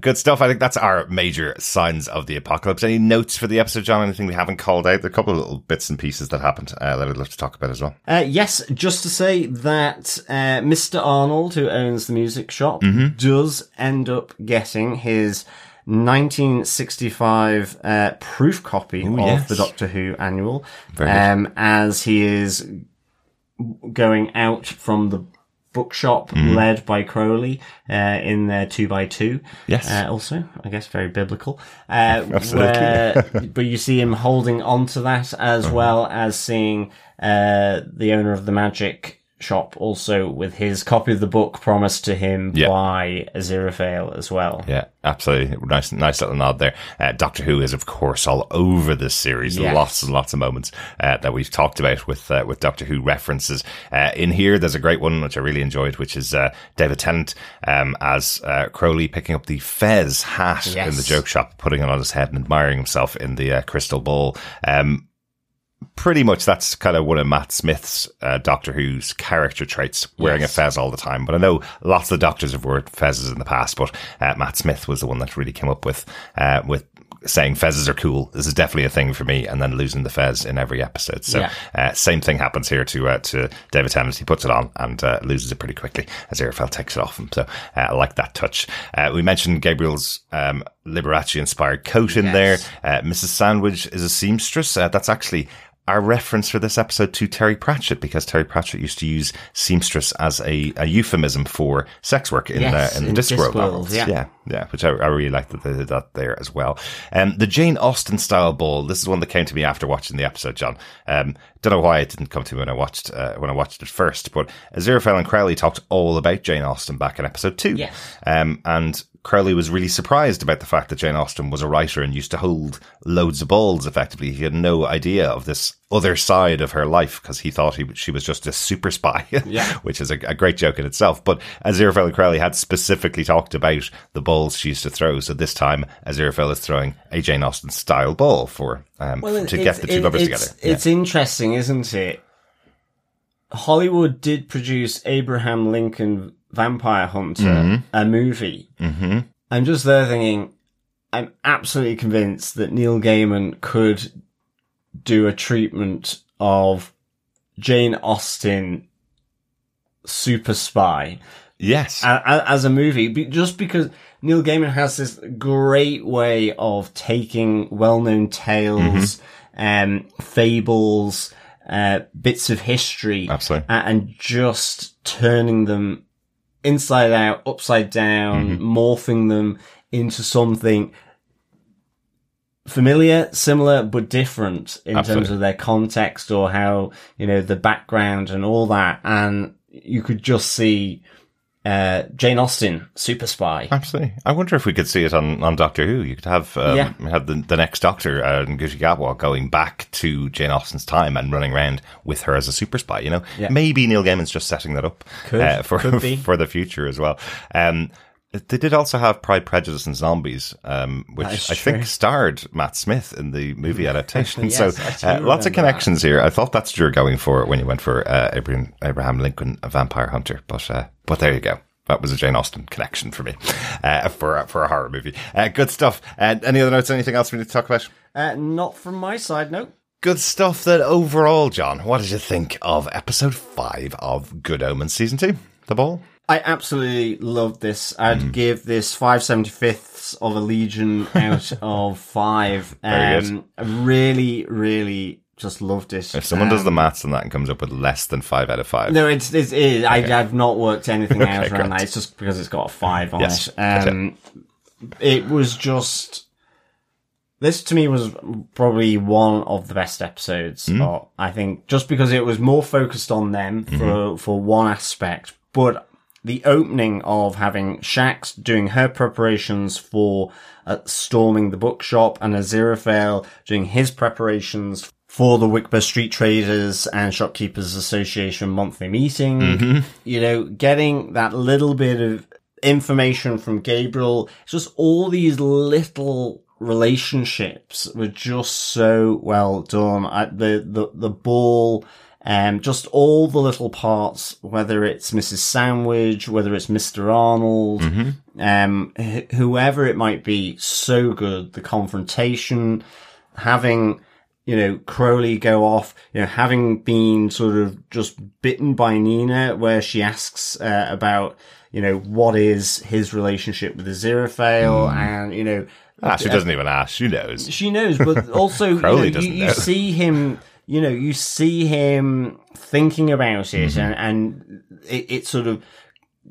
Good stuff. I think that's our major signs of the apocalypse. Any notes for the episode, John? Anything we haven't called out? There are a couple of little bits and pieces that happened that I'd love to talk about as well. Yes, just to say that Mr. Arnold, who owns the music shop, Mm-hmm. does end up getting his 1965 uh, proof copy of yes. the Doctor Who annual, um, as he is going out from the bookshop Mm-hmm. led by Crowley uh, in their two by two. Yes. Uh, also, I guess very biblical. Uh, where- but you see him holding on to that as Uh-huh. well as seeing uh, the owner of the magic shop also with his copy of the book promised to him Yeah. by Aziraphale as well. Yeah, absolutely. Nice, nice little nod there. Uh, Doctor Who is, of course, all over this series. Yes. Lots and lots of moments uh, that we've talked about with uh, with Doctor Who references. Uh, in here, there's a great one which I really enjoyed, which is uh, David Tennant um, as uh, Crowley picking up the Fez hat Yes. in the joke shop, putting it on his head and admiring himself in the uh, crystal ball. Um, pretty much that's kind of one of Matt Smith's uh, Doctor Who's character traits, wearing Yes. a fez all the time. But I know lots of doctors have worn fezzes in the past, but uh, Matt Smith was the one that really came up with uh, with saying fezzes are cool. This is definitely a thing for me, and then losing the fez in every episode. So Yeah. uh, same thing happens here to uh, to David Tennant. He puts it on and uh, loses it pretty quickly as Aziraphale takes it off him. So uh, I like that touch. Uh, we mentioned Gabriel's um, Liberace inspired coat in there. Yes. Uh, Mrs. Sandwich is a seamstress. Uh, that's actually our reference for this episode to Terry Pratchett because Terry Pratchett used to use seamstress as a, a euphemism for sex work in, Yes, uh, in the in Discworld Discworld, novels. yeah. yeah, yeah, which I, I really like that they did that there as well. Um, the Jane Austen style ball. This is one that came to me after watching the episode, John. Um, don't know why it didn't come to me when I watched uh, when I watched it first, but Aziraphale and Crowley talked all about Jane Austen back in episode two. Yes. Um, and Crowley was really surprised about the fact that Jane Austen was a writer and used to hold loads of balls effectively. He had no idea of this other side of her life because he thought he, she was just a super spy, Yeah. which is a, a great joke in itself. But Aziraphale Crowley had specifically talked about the balls she used to throw. So this time, Aziraphale is throwing a Jane Austen style ball for um, to get the two lovers it's, together. It's interesting, isn't it? Hollywood did produce Abraham Lincoln Vampire Hunter, Mm-hmm. a movie. Mm-hmm. I'm just there thinking, I'm absolutely convinced that Neil Gaiman could do a treatment of Jane Austen super spy yes. as a movie, just because Neil Gaiman has this great way of taking well-known tales, um, fables, uh, bits of history, Absolutely. and just turning them inside out, upside down, mm-hmm. morphing them into something familiar, similar, but different in terms of their context or how, you know, the background and all that. And you could just see, uh, Jane Austen, super spy. Absolutely. I wonder if we could see it on, on Doctor Who. You could have um, Yeah. have the, the next Doctor, uh, Ncuti Gatwa, going back to Jane Austen's time and running around with her as a super spy. You know, Yeah. maybe Neil Gaiman's just setting that up Could. uh, for for the future as well. Um, they did also have Pride, Prejudice, and Zombies, um, which I think starred Matt Smith in the movie adaptation. Yes, so uh, lots of remember that. connections here. I thought that's what you were going for when you went for uh, Abraham, Abraham Lincoln, a vampire hunter. But uh, but there you go. That was a Jane Austen connection for me uh, for for a horror movie. Uh, good stuff. Uh, any other notes? Anything else we need to talk about? Uh, not from my side, no. Good stuff. Then overall, John, what did you think of episode five of Good Omens season two? The ball. I absolutely loved this. I'd Hmm. give this five seventy fifths of a legion out of five. Very Um, I really, really just loved it. If someone does Um, the maths on that and comes up with less than five out of five, No, it's, it's it, I, I've not worked anything out around that. It's just because it's got a five on Yes, it. that's it. Um, it was just. This to me was probably one of the best episodes. Hmm. Or I think just because it was more focused on them Mm-hmm. for for one aspect, but the opening of having Shax doing her preparations for uh, storming the bookshop and Aziraphale doing his preparations for the Whickber Street Traders and Shopkeepers Association monthly meeting. You know, getting that little bit of information from Gabriel, just all these little relationships were just so well done. I, the, the, the ball, um, just all the little parts, whether it's Mrs. Sandwich, whether it's Mr. Arnold, um, wh- whoever it might be, so good. The confrontation, having, you know, Crowley go off, you know, having been sort of just bitten by Nina, where she asks uh, about, you know, what is his relationship with Aziraphale, and you know, ah, she doesn't even ask. She knows. she knows, but also you, Crowley know, doesn't you know. see him. You know, you see him thinking about it, Mm-hmm. and and it, it sort of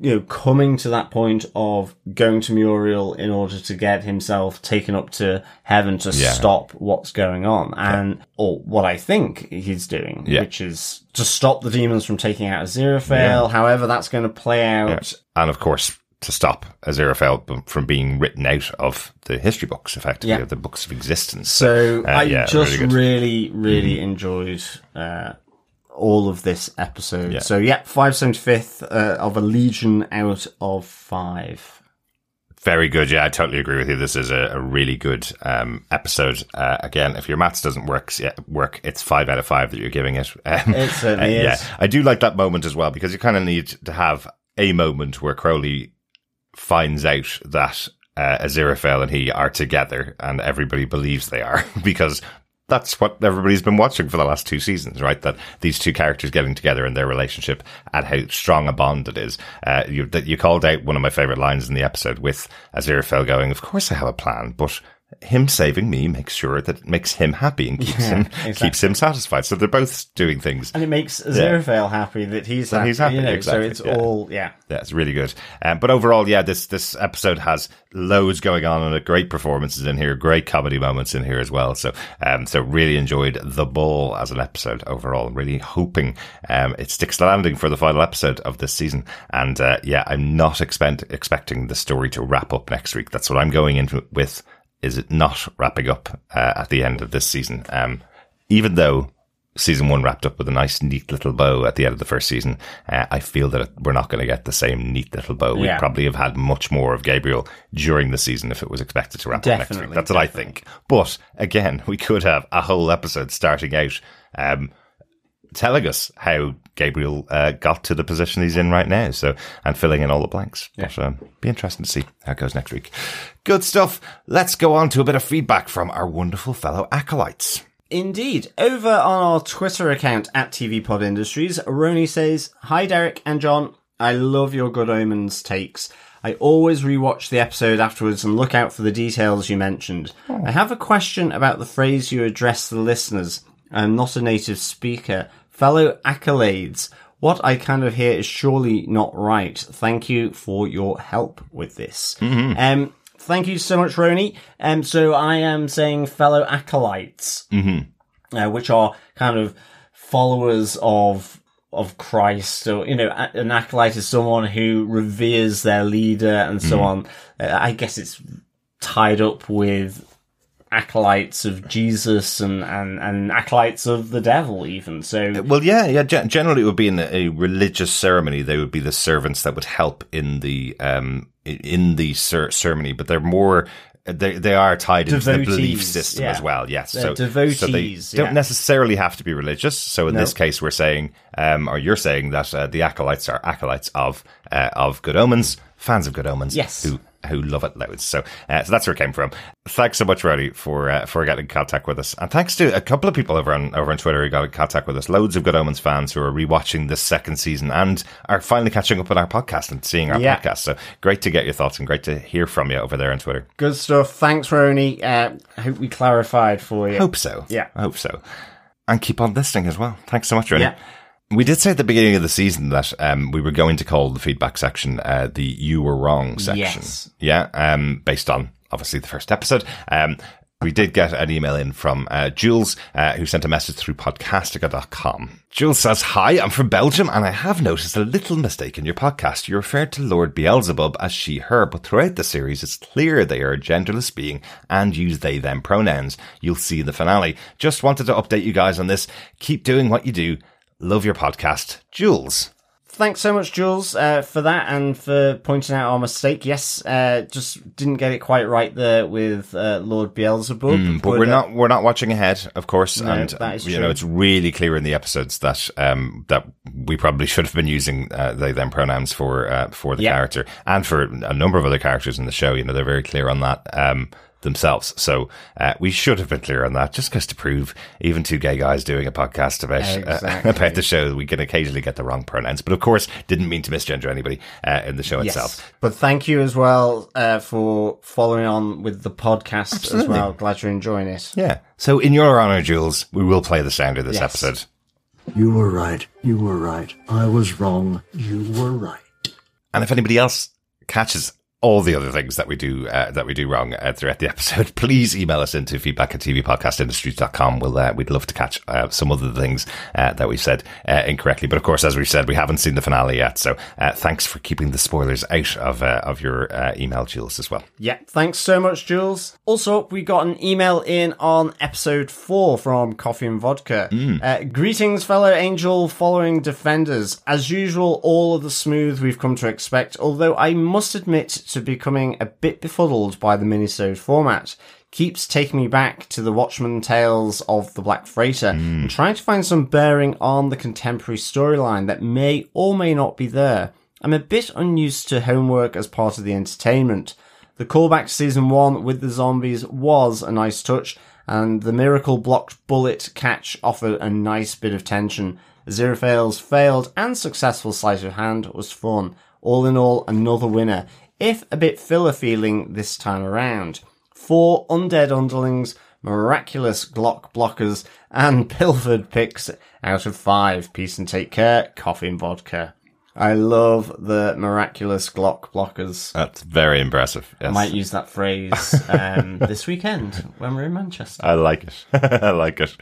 you know, coming to that point of going to Muriel in order to get himself taken up to heaven to Yeah. stop what's going on, and or what I think he's doing, Yeah. which is to stop the demons from taking out Aziraphale. However, that's going to play out. and of course to stop Aziraphale from being written out of the history books, effectively, Yeah. of the books of existence. So Uh, I yeah, just really really, really, enjoyed uh, all of this episode. Yeah. So yeah, five seventy fifth uh, of a Legion out of five. Very good. Yeah, I totally agree with you. This is a, a really good um, episode. Uh, again, if your maths doesn't work, yeah, work, it's five out of five that you're giving it. Um, It certainly uh, is. Yeah, I do like that moment as well because you kind of need to have a moment where Crowley finds out that uh, Aziraphale and he are together, and everybody believes they are because that's what everybody's been watching for the last two seasons, right? That these two characters getting together and their relationship and how strong a bond it is. Uh, you, that you called out one of my favorite lines in the episode with Aziraphale going, "Of course I have a plan, but." Him saving me makes sure that it makes him happy and keeps him exactly. keeps him satisfied. So they're both doing things And it makes Aziraphale happy that he's That happy. he's happy, you know, exactly, So it's yeah. all yeah. Yeah, it's really good. Um, but overall, yeah, this this episode has loads going on and a great performances in here, great comedy moments in here as well. So, um, so really enjoyed the ball as an episode overall. Really hoping um, it sticks the landing for the final episode of this season. And uh, yeah, I'm not expect expecting the story to wrap up next week. That's what I'm going into with. Is it not wrapping up uh, at the end of this season? Um, even though season one wrapped up with a nice, neat little bow at the end of the first season. Uh, I feel that we're not going to get the same neat little bow. We'd probably have had much more of Gabriel during the season if it was expected to wrap up next week. That's what I think. But again, we could have a whole episode starting out. Um, telling us how Gabriel uh, got to the position he's in right now. So, and filling in all the blanks. But um, be interesting to see how it goes next week. Good stuff. Let's go on to a bit of feedback from our wonderful fellow acolytes. Indeed. Over on our Twitter account at TV Pod Industries, Roni says, Hi Derek and John. I love your Good Omens takes. I always rewatch the episode afterwards and look out for the details you mentioned. I have a question about the phrase you address the listeners. I'm not a native speaker. Fellow accolades. What I kind of hear is surely not right. Thank you for your help with this. Um, thank you so much, Roni. Um, so I am saying fellow acolytes uh, which are kind of followers of of Christ, or you know, an acolyte is someone who reveres their leader and so on. Uh, I guess it's tied up with acolytes of Jesus and, and, and acolytes of the devil, even. So Well, yeah, yeah. Gen- generally, it would be in a, religious ceremony. They would be the servants that would help in the um in the cer- ceremony, but they're more. They they are tied into the belief system yeah. as well. Yes, They're so so devotees, they don't yeah. necessarily have to be religious. So in No. this case, we're saying, um, or you're saying that uh, the acolytes are acolytes of uh, of Good Omens, fans of Good Omens, Yes. who who love it loads. So, uh, so that's where it came from. Thanks so much, Roddy, for uh, for getting in contact with us, and thanks to a couple of people over on over on Twitter who got in contact with us. Loads of Good Omens fans who are rewatching this second season and are finally catching up on our podcast and seeing our Yeah. podcast. So great to get your thoughts and great to hear from you over there on Twitter. good stuff. Thanks, Roni. Uh, I hope we clarified for you. Hope so. Yeah. I hope so. And keep on listening as well. Thanks so much, Roddy. Yeah. We did say at the beginning of the season that um, we were going to call the feedback section uh, the "You Were Wrong" section. Yes. Yeah, um, based on obviously the first episode. Um, we did get an email in from uh, Jules, uh, who sent a message through podcastica.com. Jules says, Hi, I'm from Belgium, and I have noticed a little mistake in your podcast. You referred to Lord Beelzebub as she, her, but throughout the series, it's clear they are a genderless being and use they, them pronouns. You'll see in the finale. Just wanted to update you guys on this. Keep doing what you do. Love your podcast. Jules. Thanks so much, Jules, uh, for that and for pointing out our mistake. Yes, uh, just didn't get it quite right there with uh, Lord Beelzebub. Mm, but we're uh, not we're not watching ahead, of course, No, and you true. know it's really clear in the episodes that um that we probably should have been using uh, they them pronouns for uh, for the character and for a number of other characters in the show. You know they're very clear on that um themselves, so uh, we should have been clear on that just because to prove even two gay guys doing a podcast about uh, about the show we can occasionally get the wrong pronouns, but of course didn't mean to misgender anybody uh, in the show Yes. itself. But thank you as well uh, for following on with the podcast as well. Glad you're enjoying it. Yeah. So in your honor, Jules, we will play the sound of this Yes. episode. You were right. You were right. I was wrong. You were right. And if anybody else catches all the other things that we do uh, that we do wrong uh, throughout the episode, please email us into feedback at tvpodcastindustries.com. We'll, uh, we'd love to catch uh, some of the things uh, that we said uh, incorrectly. But of course, as we've said, we haven't seen the finale yet. So uh, thanks for keeping the spoilers out of uh, of your uh, email, Jules, as well. Yeah, thanks so much, Jules. Also, we got an email in on episode four from Coffee and Vodka. Uh, greetings, fellow Angel following defenders. As usual, all of the smooth we've come to expect, although I must admit to becoming a bit befuddled by the minisode format. Keeps taking me back to the Watchmen tales of the Black Freighter hmm. and trying to find some bearing on the contemporary storyline that may or may not be there. I'm a bit unused to homework as part of the entertainment. The callback to season one with the zombies was a nice touch, and the miracle blocked bullet catch offered a nice bit of tension. Zero fails, failed, and successful sleight of hand was fun. All in all, another winner, if a bit filler feeling this time around. Four undead underlings, miraculous Glock blockers, and pilfered picks out of five. Peace and take care. Coffee and vodka. I love the miraculous Glock blockers. That's very impressive. Yes. I might use that phrase um, this weekend when we're in Manchester. I like it. I like it.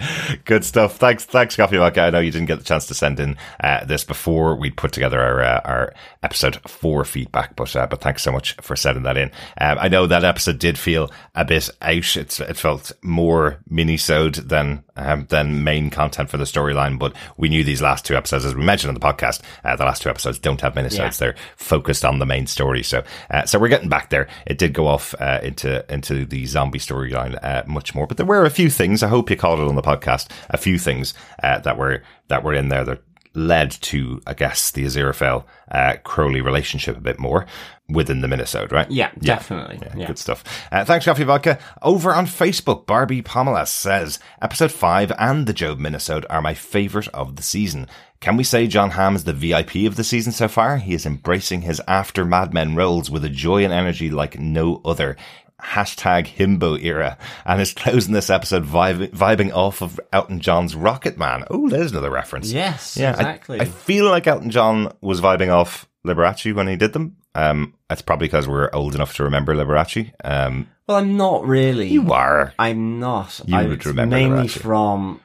Good stuff. Thanks, thanks, Coffee Vodka. I know you didn't get the chance to send in uh, this before we'd put together our uh, our episode four feedback, but uh, but thanks so much for sending that in. Um, I know that episode did feel a bit out. It's, it felt more mini-sode than um, than main content for the storyline, but we knew these last two episodes, as we mentioned on the podcast, uh, the last two episodes don't have minisodes. Yeah. They're focused on the main story. So, uh, so we're getting back there. It did go off uh, into into the zombie storyline uh, much more, but there were a few things. I hope you called it on the podcast. A few things uh, that were that were in there that led to, I guess, the Aziraphale uh, Crowley relationship a bit more within the minisode, right? Yeah, definitely. Yeah. Good stuff. Uh, thanks, Coffee Vodka. Over on Facebook, Barbie Pamela says, Episode 5 and the Job Minisode are my favourite of the season. Can we say John Hamm is the VIP of the season so far? He is embracing his after Mad Men roles with a joy and energy like no other. Hashtag himbo era and is closing this episode vibing, vibing off of Elton John's Rocket Man. Oh, there's another reference. Yes, I- exactly. I, feel like Elton John was vibing off Liberace when he did them. Um, it's probably because we're old enough to remember Liberace. Um, well, I'm not really. you are. I'm not. You I, would remember mainly Liberace. from.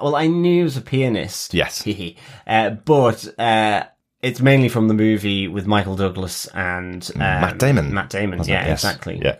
Well, I knew he was a pianist. Yes. uh, but uh, it's mainly from the movie with Michael Douglas and um, Matt Damon. Matt Damon. Yeah. Yes. exactly. Yeah.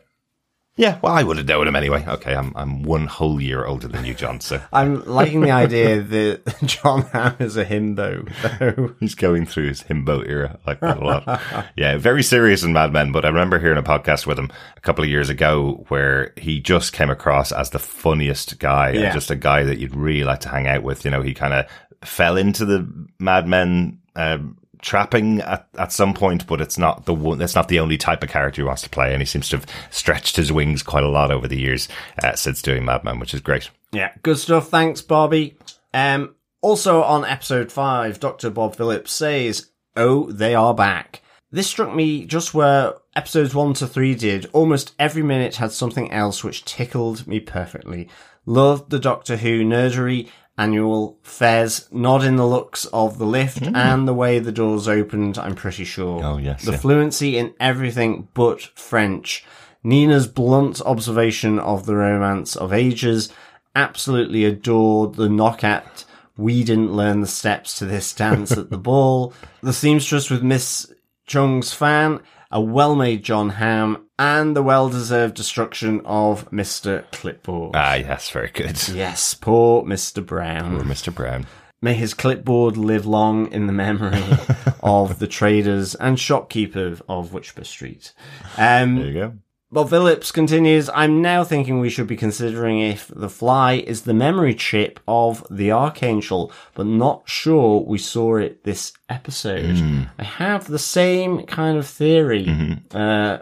Yeah, well, I would have known him anyway. Okay, I'm I'm one whole year older than you, John. So I'm liking the idea that John Hamm is a himbo, though. he's going through his himbo era. I like that a lot. yeah, very serious in Mad Men. But I remember hearing a podcast with him a couple of years ago where he just came across as the funniest guy, and Yeah. just a guy that you'd really like to hang out with. You know, he kind of fell into the Mad Men. Um, trapping at, at some point but it's not the one that's not the only type of character he wants to play and he seems to have stretched his wings quite a lot over the years uh, since doing Mad Men which is great Yeah, good stuff. Thanks, Barbie. Um, also on episode five, Dr. Bob Phillips says, Oh, they are back. This struck me just where episodes one to three did. Almost every minute had something else which tickled me perfectly. Loved the Doctor Who nerdery, annual fairs, nod in the looks of the lift, hmm. and the way the doors opened, I'm pretty sure. Oh, yes, The yeah. fluency in everything but French. Nina's blunt observation of the romance of ages. Absolutely adored the knockout. We didn't learn the steps to this dance at the ball. The seamstress with Miss Chung's fan. A well-made John Hamm. And the well-deserved destruction of Mr. Clipboard. ah yes very good yes, poor Mr. Brown. Poor Mr. Brown May his clipboard live long in the memory of the traders and shopkeepers of Whickber Street. Um, there you go Bob Phillips continues, I'm now thinking we should be considering if the fly is the memory chip of the Archangel, but not sure we saw it this episode. Hmm. I have the same kind of theory, uh,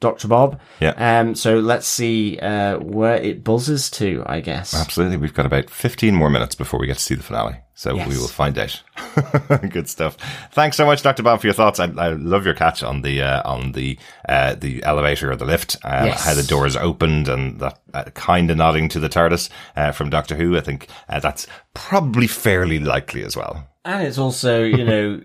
Dr. Bob. Yeah. Um, so let's see, uh, where it buzzes to, I guess. Absolutely. We've got about 15 more minutes before we get to see the finale. So Yes. we will find out. Good stuff. Thanks so much, Dr. Bob, for your thoughts. I, I love your catch on the, uh, on the, uh, the elevator or the lift, um, Yes. how the doors opened and that uh, kind of nodding to the TARDIS, uh, from Doctor Who. I think uh, that's probably fairly likely as well. And it's also, you know,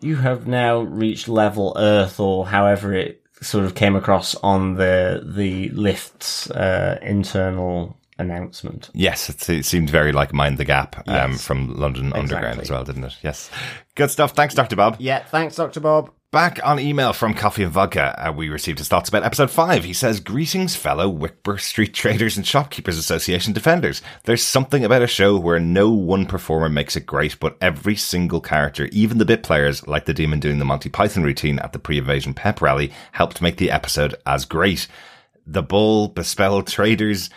You have now reached level Earth, or however it sort of came across on the the lift's uh, internal announcement. Yes, it, it seemed very like Mind the Gap um, Yes. from London Underground as well, didn't it? Yes. Good stuff. Thanks, Dr. Bob. Yeah, thanks, Doctor Bob. Back on email from Coffee and Vodka, uh, we received his thoughts about episode 5. He says, Greetings, fellow Whickber Street Traders and Shopkeepers Association defenders. There's something about a show where no one performer makes it great, but every single character, even the bit players, like the demon doing the Monty Python routine at the pre-evasion pep rally, helped make the episode as great. The Bull, Bespelled Traders,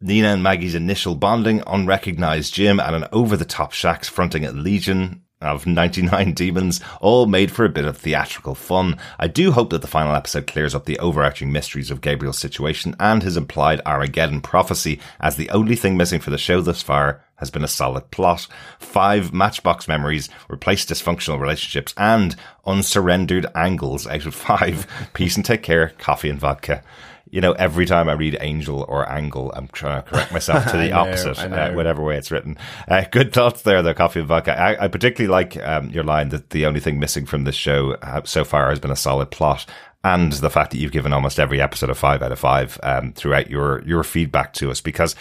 Nina and Maggie's initial bonding, unrecognized Jim, and an over-the-top Shax fronting a legion of 99 demons, all made for a bit of theatrical fun. I do hope that the final episode clears up the overarching mysteries of Gabriel's situation and his implied Armageddon prophecy, as the only thing missing for the show thus far has been a solid plot. Five matchbox memories, replaced dysfunctional relationships, and unsurrendered angles out of five. Peace and take care, coffee and vodka. You know, every time I read angel or angle, I'm trying to correct myself to the know, opposite, uh, whatever way it's written. Uh, good thoughts there, though, coffee and vodka. I, I particularly like um, your line that the only thing missing from this show uh, so far has been a solid plot. And the fact that you've given almost every episode a five out of five um, throughout your your feedback to us, because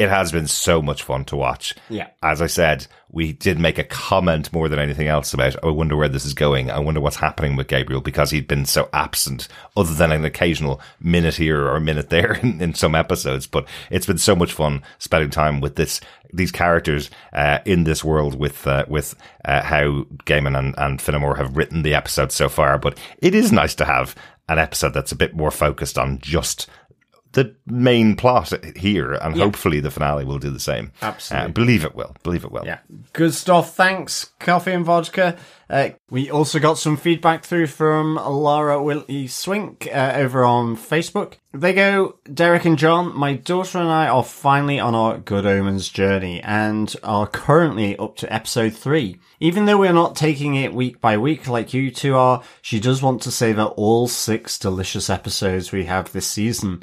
it has been so much fun to watch. Yeah. As I said, we did make a comment more than anything else about, oh, I wonder where this is going. I wonder what's happening with Gabriel because he'd been so absent other than an occasional minute here or a minute there in, in some episodes. But it's been so much fun spending time with this, these characters, uh, in this world with, uh, with, uh, how Gaiman and, and Finnemore have written the episode so far. But it is nice to have an episode that's a bit more focused on just the main plot here, and Yeah. hopefully the finale will do the same. Absolutely. Uh, believe it will. Believe it will. Yeah, good stuff. Thanks, coffee and vodka. Uh, we also got some feedback through from Lara Willie Swink uh, over on Facebook. They go, Derek and John, my daughter and I are finally on our Good Omens journey and are currently up to episode three. Even though we're not taking it week by week like you two are, she does want to savor all six delicious episodes we have this season.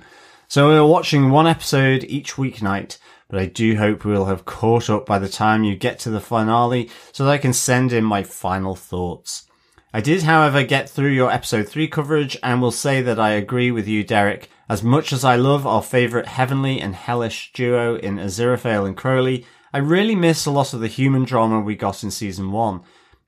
So we're watching one episode each weeknight, but I do hope we'll have caught up by the time you get to the finale so that I can send in my final thoughts. I did, however, get through your episode 3 coverage and will say that I agree with you, Derek. As much as I love our favourite heavenly and hellish duo in Aziraphale and Crowley, I really miss a lot of the human drama we got in season 1.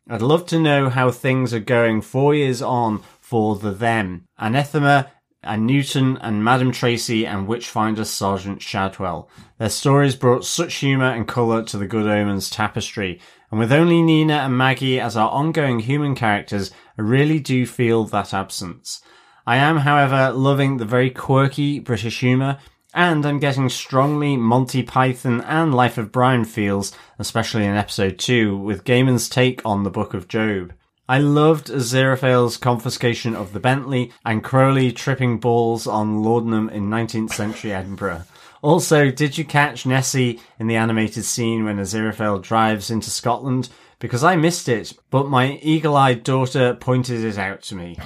I'd love to know how things are going four years on for the them. Anathema and Newton and Madame Tracy and Witchfinder Sergeant Shadwell. Their stories brought such humour and colour to the Good Omens tapestry, and with only Nina and Maggie as our ongoing human characters, I really do feel that absence. I am, however, loving the very quirky British humour, and I'm getting strongly Monty Python and Life of Brian feels, especially in episode 2, with Gaiman's take on the Book of Job. I loved Aziraphale's confiscation of the Bentley and Crowley tripping balls on laudanum in 19th century Edinburgh. Also, did you catch Nessie in the animated scene when Aziraphale drives into Scotland? Because I missed it, but my eagle-eyed daughter pointed it out to me.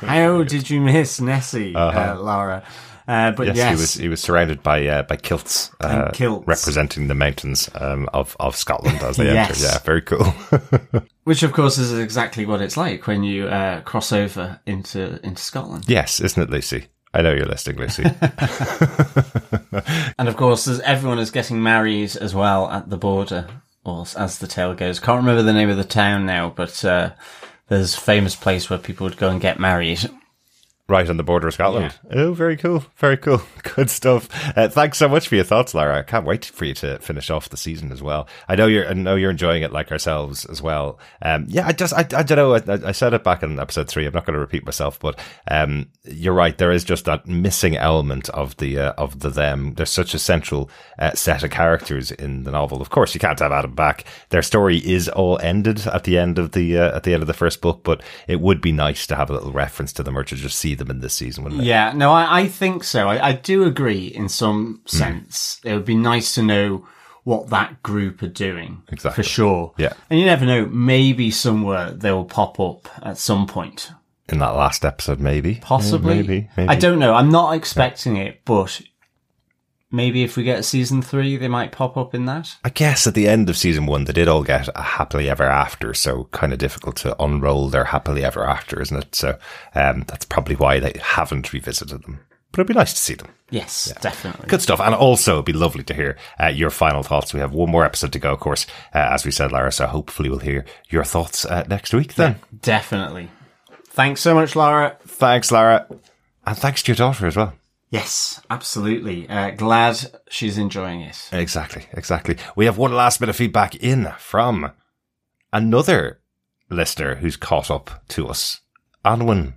How did you miss Nessie, uh, Laura? Uh, but Yes, yes, he was he was surrounded by uh, by kilts, uh, kilts. representing the mountains um, of of Scotland as they Yes. enter. Yeah, very cool. which of course is exactly what it's like when you uh, cross over into into Scotland. yes, isn't it, Lucy? I know you're listening, Lucy. And of course, everyone is getting married as well at the border, or as the tale goes. Can't remember the name of the town now, but uh, there's a famous place where people would go and get married. Right on the border of Scotland. Oh, very cool. Very cool. Good stuff. Uh, thanks so much for your thoughts, Lara. I can't wait for you to finish off the season as well. I know you're, I know you're enjoying it like ourselves as well. Um, yeah, I just, I, I don't know. I, I said it back in episode three. I'm not going to repeat myself, but, um, you're right. There is just that missing element of the, uh, of the them. There's such a central uh, set of characters in the novel. Of course, you can't have Adam back. Their story is all ended at the end of the, uh, at the end of the first book, but it would be nice to have a little reference to them or to just see them in this season, wouldn't it? Yeah, no, I, I think so. I, I do agree in some sense. It would be nice to know what that group are doing. Exactly. For sure. Yeah. And you never know, maybe somewhere they'll pop up at some point. in that last episode, maybe. Possibly. Yeah, maybe, maybe. I don't know. I'm not expecting it, but maybe if we get a season three, they might pop up in that. I guess at the end of season one, they did all get a happily ever after, so kind of difficult to unroll their happily ever after, isn't it? So um, that's probably why they haven't revisited them. But it'd be nice to see them. Yes, definitely. Good stuff. And also, it'd be lovely to hear uh, your final thoughts. We have one more episode to go, of course, uh, as we said, Lara. So hopefully, we'll hear your thoughts uh, next week then. Definitely. Thanks so much, Lara. Thanks, Lara. And thanks to your daughter as well. Yes, absolutely. Uh, glad she's enjoying it. Exactly, exactly. We have one last bit of feedback in from another listener who's caught up to us. Anwen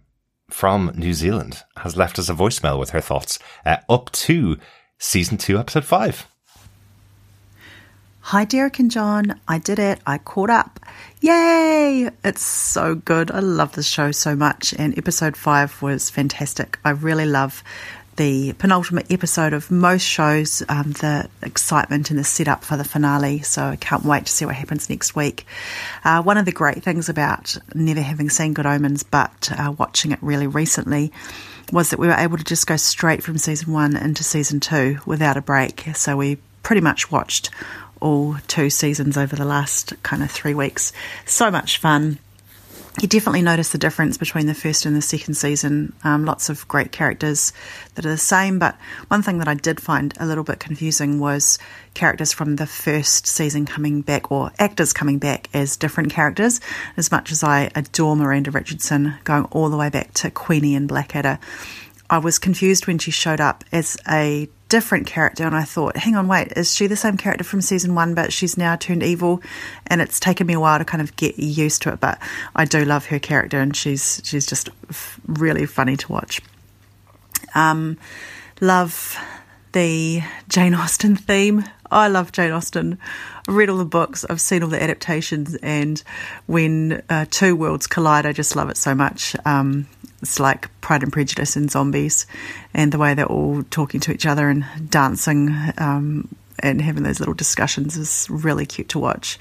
from New Zealand has left us a voicemail with her thoughts uh, up to season two, episode five. Hi, Derek and John. I did it. I caught up. Yay! It's so good. I love this show so much. And episode five was fantastic. I really love the penultimate episode of most shows, um, the excitement and the setup for the finale. So I can't wait to see what happens next week. Uh, one of the great things about never having seen Good Omens, but uh, watching it really recently, was that we were able to just go straight from season one into season two without a break. So we pretty much watched all two seasons over the last kind of three weeks. So much fun you definitely notice the difference between the first and the second season. Um, lots of great characters that are the same, but one thing that I did find a little bit confusing was characters from the first season coming back, or actors coming back as different characters. As much as I adore Miranda Richardson, going all the way back to Queenie and Blackadder, I was confused when she showed up as a different character and I thought, hang on, wait, is she the same character from season one but she's now turned evil? And it's taken me a while to kind of get used to it, but I do love her character and she's she's just really funny to watch. Um, love the Jane Austen theme. I love Jane Austen. I've read all the books, I've seen all the adaptations, and when uh, two worlds collide, I just love it so much. Um, it's like Pride and Prejudice and zombies, and the way they're all talking to each other and dancing um, and having those little discussions is really cute to watch.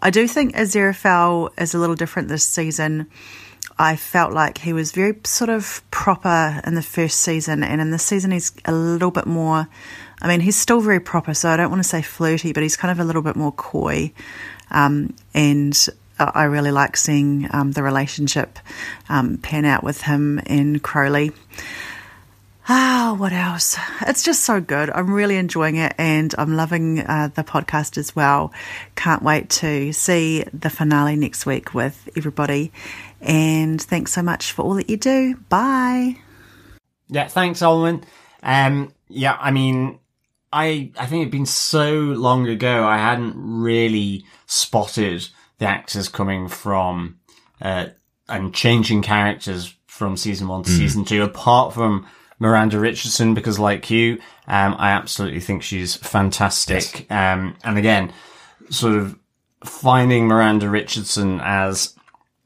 I do think Aziraphale is a little different this season. I felt like he was very sort of proper in the first season, and in this season he's a little bit more. I mean, he's still very proper, so I don't want to say flirty, but he's kind of a little bit more coy. Um, and I really like seeing um, the relationship um, pan out with him and Crowley. Ah, what else? It's just so good. I'm really enjoying it and I'm loving uh, the podcast as well. Can't wait to see the finale next week with everybody. And thanks so much for all that you do. Bye. Yeah, thanks, Olwen. Um, yeah, I mean, I I think it'd been so long ago I hadn't really spotted the actors coming from uh, and changing characters from season one to mm. season two, apart from Miranda Richardson, because like you, um, I absolutely think she's fantastic. Yes. Um, and again, sort of finding Miranda Richardson as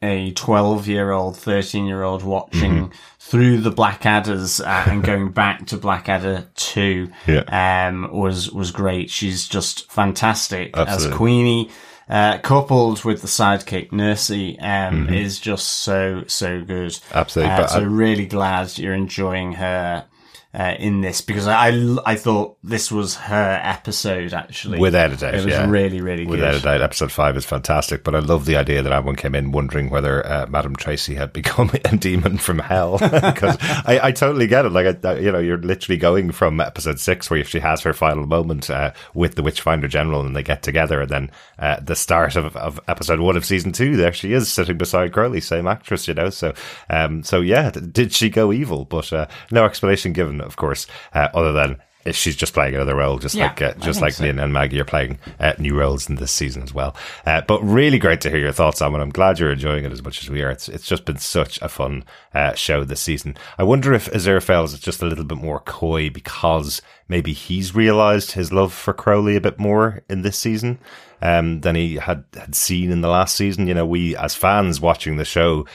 a 12 year old, 13 year old watching mm-hmm. through the Blackadders uh, and going back to Blackadder 2 yeah. um, was, was great. She's just fantastic Absolutely. as Queenie uh, coupled with the sidekick Nursey, um, mm-hmm. is just so so good. Absolutely, uh, so really glad you're enjoying her uh, in this because I, I thought this was her episode actually. Without a doubt, it was yeah. really really good. Without a doubt, episode five is fantastic. But I love the idea that everyone came in wondering whether uh, Madame Tracy had become a demon from hell because I, I, totally get it. Like I, you know, you're literally going from episode six where she has her final moment uh, with the Witchfinder General and they get together, and then uh, the start of, of episode one of season two, there she is sitting beside Crowley, same actress, you know. So, um, so yeah, did she go evil? But uh, no explanation given of course, uh, other than she's just playing another role, just yeah, like uh, just like so. Lynn and Maggie are playing uh, new roles in this season as well. Uh, but really great to hear your thoughts on it. I'm glad you're enjoying it as much as we are. It's it's just been such a fun uh, show this season. I wonder if Aziraphale is just a little bit more coy because maybe he's realised his love for Crowley a bit more in this season. Um, than he had, had seen in the last season. You know, we as fans watching the show,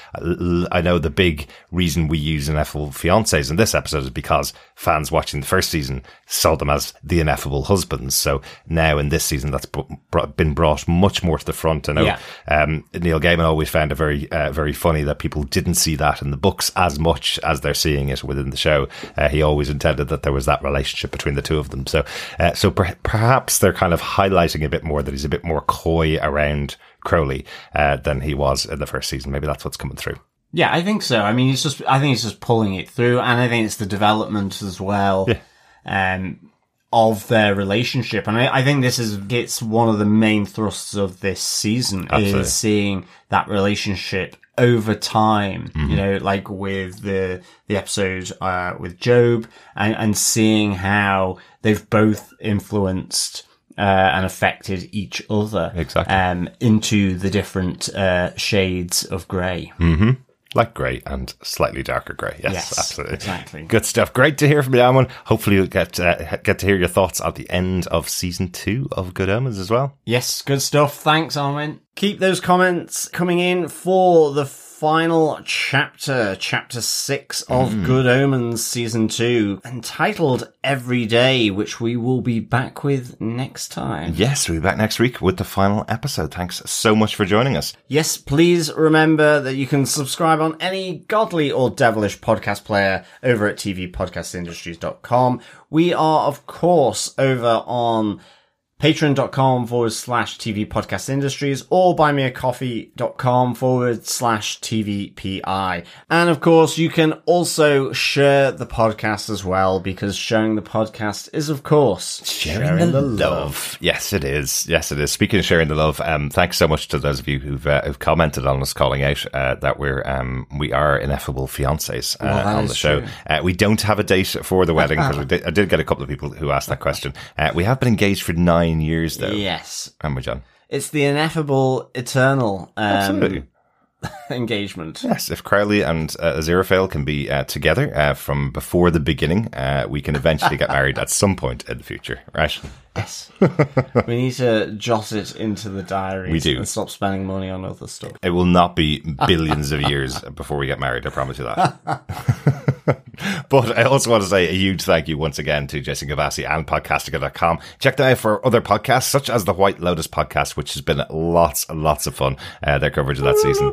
I know the big reason we use ineffable fiancés in this episode is because fans watching the first season saw them as the ineffable husbands. So now in this season, that's been brought much more to the front. I know Yeah. um, Neil Gaiman always found it very, uh, very funny that people didn't see that in the books as much as they're seeing it within the show. Uh, he always intended that there was that relationship between the two of them. So, uh, so per- perhaps they're kind of highlighting a bit more that he's a bit more coy around Crowley uh, than he was in the first season. Maybe that's what's coming through. Yeah, I think so. I mean, it's just, I think it's just pulling it through, and I think it's the development as well, um, of their relationship. And I, I think this is, it's one of the main thrusts of this season Absolutely. is seeing that relationship over time, you know, like with the, the episode, uh, with Job and, and seeing how they've both influenced, uh, and affected each other. Exactly. Um, into the different, uh, shades of grey. Like grey and slightly darker grey. Yes, Yes, absolutely. exactly. Good stuff. Great to hear from you, Amon. Hopefully, you'll get uh, get to hear your thoughts at the end of season two of Good Omens as well. Yes, good stuff. Thanks, Armin. Keep those comments coming in for the final chapter, chapter six of mm. Good Omens season two, entitled Every Day, which we will be back with next time. Yes, we'll be back next week with the final episode. Thanks so much for joining us. Yes, please remember that you can subscribe on any godly or devilish podcast player over at tvpodcastindustries.com. We are, of course, over on patreon.com forward slash TV podcast industries or buymeacoffee.com forward slash TVPI. And of course, you can also share the podcast as well because sharing the podcast is, of course, Sharing, the, love. Yes, it is. Yes, it is. Speaking of sharing the love, um, thanks so much to those of you who've, uh, who've commented on us calling out uh, that we're um, we are ineffable fiancés uh, that on the show. Uh, we don't have a date for the wedding because we did, I did get a couple of people who asked that question. Uh, we have been engaged for nine years though, Yes. haven't we, John? It's the ineffable, eternal um, Absolutely. engagement. Yes, if Crowley and uh, Aziraphale can be uh, together uh, from before the beginning, uh, we can eventually get married at some point in the future, right? Yes. we need to jot it into the diary. We do. And stop spending money on other stuff. It will not be billions of years before we get married, I promise you that. but I also want to say a huge thank you once again to Jason Gavassi and Podcastica.com. Check them out for other podcasts, such as the White Lotus podcast, which has been lots and lots of fun, uh, their coverage of that season.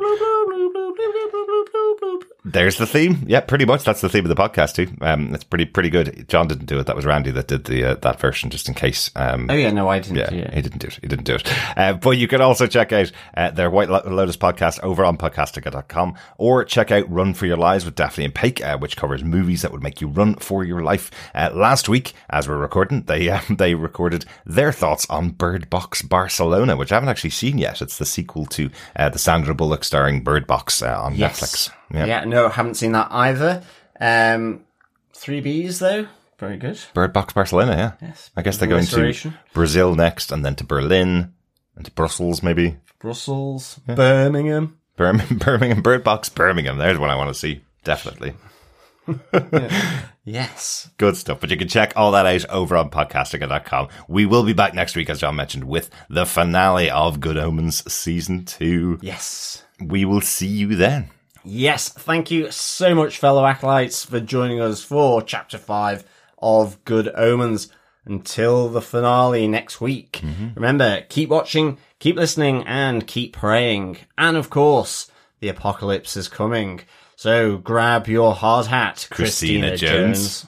There's the theme. Yeah, pretty much. That's the theme of the podcast too. Um, it's pretty pretty good. John didn't do it. That was Randy that did the uh, that version, just in case. Um, Oh yeah, no, I didn't. yeah, do it. he didn't do it. He didn't do it. Uh, but you can also check out uh, their White Lotus podcast over on podcastica.com or check out Run for Your Lives with Daphne and Pake, uh, which covers movies that would make you run for your life. Uh, last week, as we're recording, they um, they recorded their thoughts on Bird Box Barcelona, which I haven't actually seen yet. It's the sequel to uh, the Sandra Bullock starring Bird Box uh, on Yes. Netflix. Yeah. no, haven't seen that either. Um, three Bs though. Very good. Bird Box Barcelona, yeah. Yes. I guess they're going to Brazil next and then to Berlin and to Brussels maybe. Brussels, Birmingham. Birmingham, Birmingham, Bird Box, Birmingham. There's what I want to see. Definitely. Yes. Good stuff. But you can check all that out over on podcastica.com. We will be back next week, as John mentioned, with the finale of Good Omens season two. Yes. We will see you then. Yes, thank you so much, fellow acolytes, for joining us for chapter five of Good Omens. Until the finale next week. Mm-hmm. Remember, keep watching, keep listening, and keep praying. And of course, the apocalypse is coming. So grab your hard hat, Christina Christina, Jones. Jones.